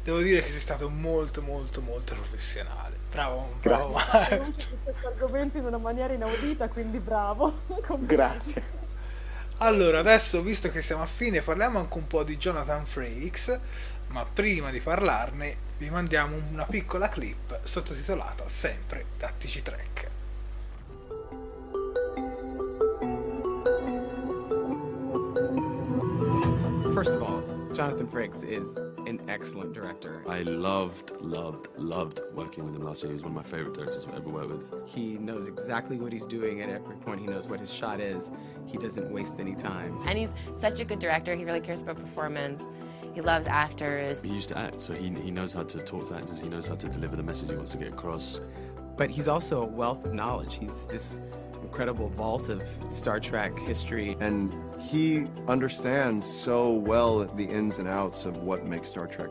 Devo dire che sei stato molto molto molto professionale. Bravo, bravo Grazie. Miles. su questi argomenti in una maniera inaudita, quindi bravo. Grazie. Allora, adesso visto che siamo a fine, parliamo anche un po' di Jonathan Frakes, ma prima di parlarne vi mandiamo una piccola clip sottotitolata sempre da TC Trek. First of all, Jonathan Frakes is an excellent director. I loved, loved, loved working with him last year. He was one of my favorite directors I've ever worked with. He knows exactly what he's doing at every point. He knows what his shot is. He doesn't waste any time. And he's such a good director. He really cares about performance. He loves actors. He used to act, so he, he knows how to talk to actors. He knows how to deliver the message he wants to get across. But he's also a wealth of knowledge. He's this incredible vault of Star Trek history. And he understands so well the ins and outs of what makes Star Trek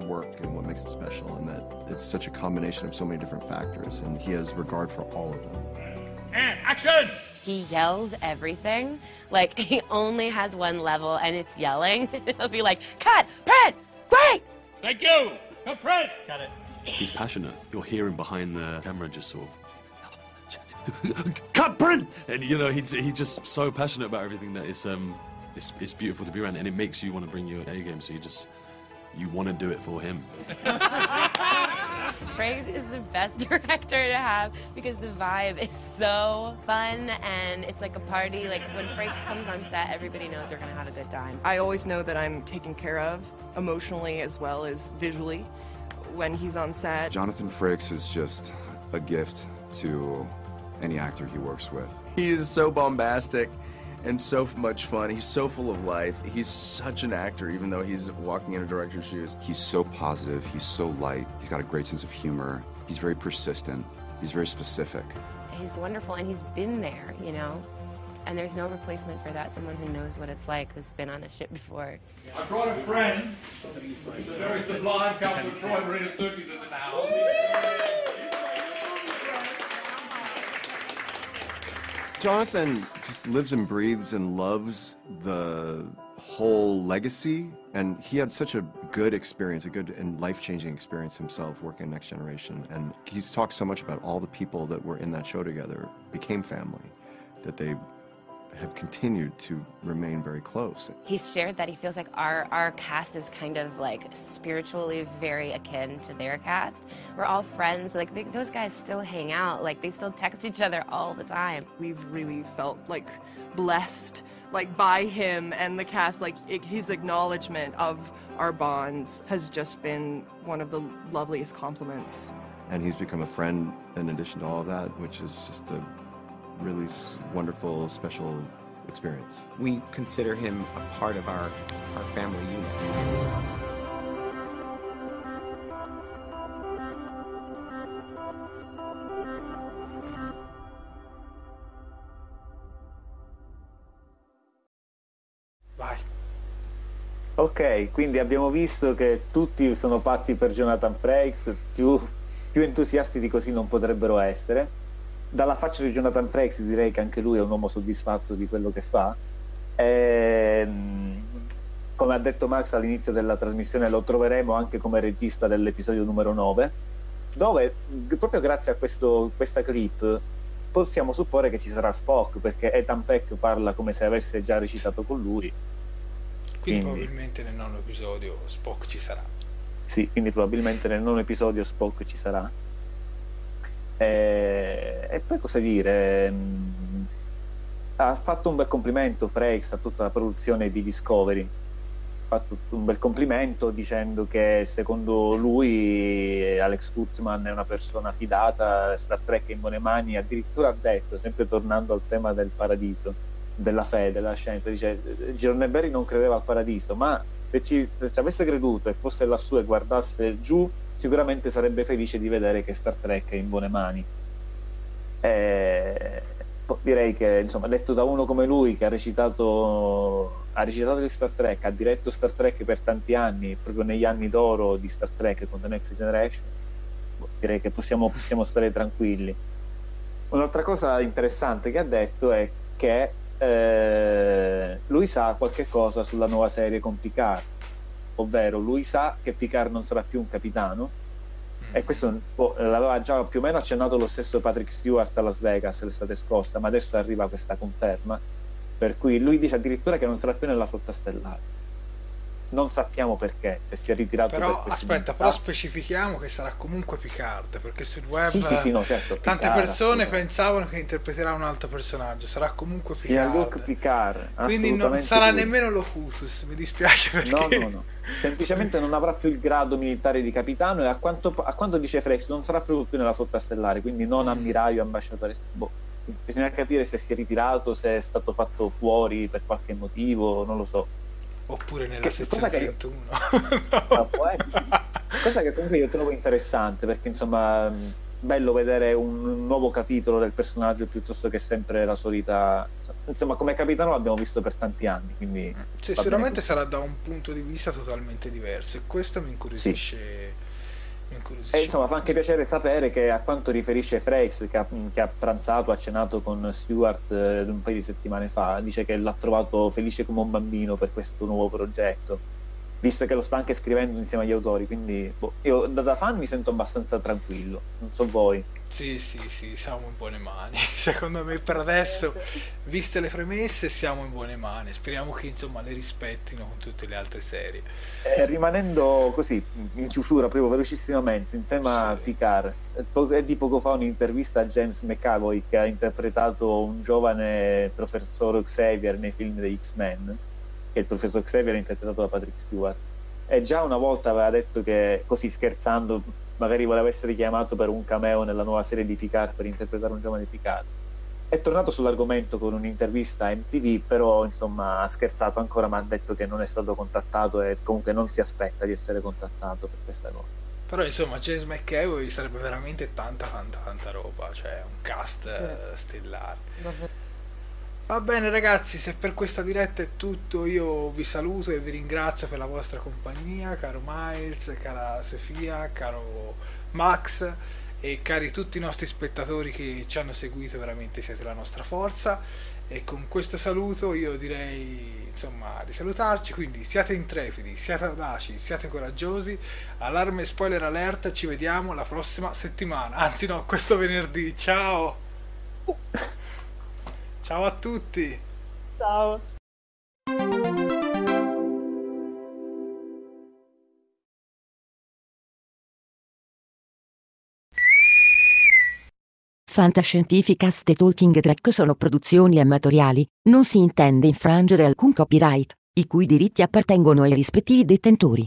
work and what makes it special, and that it's such a combination of so many different factors, and he has regard for all of them. And action! He yells everything. Like, he only has one level and it's yelling. He'll be like, cut, print, great! Thank you! Cut, print! Got it. He's passionate. You'll hear him behind the camera just sort of cut print and you know he's he's just so passionate about everything that it's um it's, it's beautiful to be around and it makes you want to bring your A game so you just you want to do it for him Frakes is the best director to have because the vibe is so fun and it's like a party. Like when Frakes comes on set, everybody knows they're gonna have a good time. I always know that I'm taken care of emotionally as well as visually when he's on set. Jonathan Frakes is just a gift to any actor he works with. He is so bombastic and so much fun. He's so full of life. He's such an actor, even though he's walking in a director's shoes. He's so positive, he's so light, he's got a great sense of humor, he's very persistent, he's very specific. He's wonderful and he's been there, you know? And there's no replacement for that. Someone who knows what it's like, who's been on a ship before. I brought a friend. The very sublime Council Troy Marina Surtees is in the house. Jonathan just lives and breathes and loves the whole legacy, and he had such a good experience, a good and life-changing experience himself working Next Generation. And he's talked so much about all the people that were in that show together became family, that they have continued to remain very close. He's shared that he feels like our, our cast is kind of like spiritually very akin to their cast. We're all friends. Like they, those guys still hang out. Like they still text each other all the time. We've really felt like blessed like by him and the cast like it, his acknowledgement of our bonds has just been one of the loveliest compliments And he's become a friend in addition to all of that, which is just a really s- wonderful, special experience. We consider him a part of our, our family unit. Vai. Ok, quindi abbiamo visto che tutti sono pazzi per Jonathan Frakes, più, più entusiasti di così non potrebbero essere. Dalla faccia di Jonathan Frakes direi che anche lui è un uomo soddisfatto di quello che fa. Ehm, come ha detto Max all'inizio della trasmissione, lo troveremo anche come regista dell'episodio numero 9, dove proprio grazie a questo- questa clip possiamo supporre che ci sarà Spock, perché Ethan Peck parla come se avesse già recitato con lui. Quindi, Quindi- probabilmente nel nono episodio Spock ci sarà. Sì, quindi probabilmente nel nono episodio Spock ci sarà. E, e poi cosa dire? Mm, Ha fatto un bel complimento Frakes a tutta la produzione di Discovery. Ha fatto un bel complimento dicendo che secondo lui eh, Alex Kurtzman è una persona fidata, Star Trek è in buone mani, addirittura ha detto, sempre tornando al tema del paradiso, della fede, della scienza, dice Giorneberry non credeva al paradiso, ma se ci, se ci avesse creduto e fosse lassù e guardasse giù, sicuramente sarebbe felice di vedere che Star Trek è in buone mani. E, boh, direi che, insomma, detto da uno come lui che ha recitato, ha recitato di Star Trek, ha diretto Star Trek per tanti anni, proprio negli anni d'oro di Star Trek con The Next Generation, boh, direi che possiamo, possiamo stare tranquilli. Un'altra cosa interessante che ha detto è che eh, lui sa qualche cosa sulla nuova serie con Picard, ovvero lui sa che Picard non sarà più un capitano e questo boh, l'aveva già più o meno accennato lo stesso Patrick Stewart a Las Vegas l'estate scorsa, ma adesso arriva questa conferma, per cui lui dice addirittura che non sarà più nella flotta stellare. Non sappiamo perché, se si è ritirato per Però questi aspetta, però specifichiamo che sarà comunque Picard, perché sul web Sì, sì, sì, no, certo, tante Picard, persone assolutamente. pensava che interpreterà un altro personaggio, sarà comunque Picard. Picard, Quindi non sarà lui. nemmeno Locutus, mi dispiace perché No, no, no. Semplicemente non avrà più il grado militare di capitano e a quanto, a quanto dice Frex non sarà proprio più nella flotta stellare, quindi non ammiraglio, ambasciatore. Boh. Bisogna capire se si è ritirato, se è stato fatto fuori per qualche motivo, non lo so. Oppure nella Che- sezione cosa che- 31. Ma può essere. Cosa che comunque io trovo interessante perché insomma bello vedere un nuovo capitolo del personaggio piuttosto che sempre la solita insomma come capitano l'abbiamo visto per tanti anni quindi Sì, va bene sicuramente sarà da un punto di vista totalmente diverso e questo mi incuriosisce incuriosisce. E insomma, fa anche piacere sapere che a quanto riferisce Frakes, che ha, che ha pranzato, ha cenato con Stewart eh, un paio di settimane fa, dice che l'ha trovato felice come un bambino per questo nuovo progetto visto che lo sta anche scrivendo insieme agli autori, quindi boh, io da, da, fan mi sento abbastanza tranquillo, non so voi. Sì, sì, sì, siamo in buone mani. Secondo me per adesso, viste le premesse, siamo in buone mani. Speriamo che insomma le rispettino con tutte le altre serie. Eh, rimanendo così, in chiusura, proprio velocissimamente, in tema sì. Picard, è di poco fa un'intervista a James McAvoy che ha interpretato un giovane professor Xavier nei film degli X-Men che il professor Xavier è interpretato da Patrick Stewart. E già una volta aveva detto che, così scherzando, magari voleva essere chiamato per un cameo nella nuova serie di Picard per interpretare un giovane Picard. È tornato sull'argomento con un'intervista a MTV, però insomma ha scherzato ancora, ma ha detto che non è stato contattato e comunque non si aspetta di essere contattato per questa cosa. Però insomma James McAvoy sarebbe veramente tanta tanta tanta roba, cioè un cast sì. stellare. Davvero. Va bene ragazzi, se per questa diretta è tutto, io vi saluto e vi ringrazio per la vostra compagnia, caro Miles, cara Sofia, caro Max e cari tutti i nostri spettatori che ci hanno seguito, veramente siete la nostra forza. E con questo saluto io direi insomma di salutarci, quindi siate intrepidi, siate audaci, siate coraggiosi. Allarme spoiler alert, ci vediamo la prossima settimana, anzi no, questo venerdì. Ciao! Ciao a tutti. Ciao. Fantascientificast e Talking Track sono produzioni amatoriali, non si intende infrangere alcun copyright, i cui diritti appartengono ai rispettivi detentori.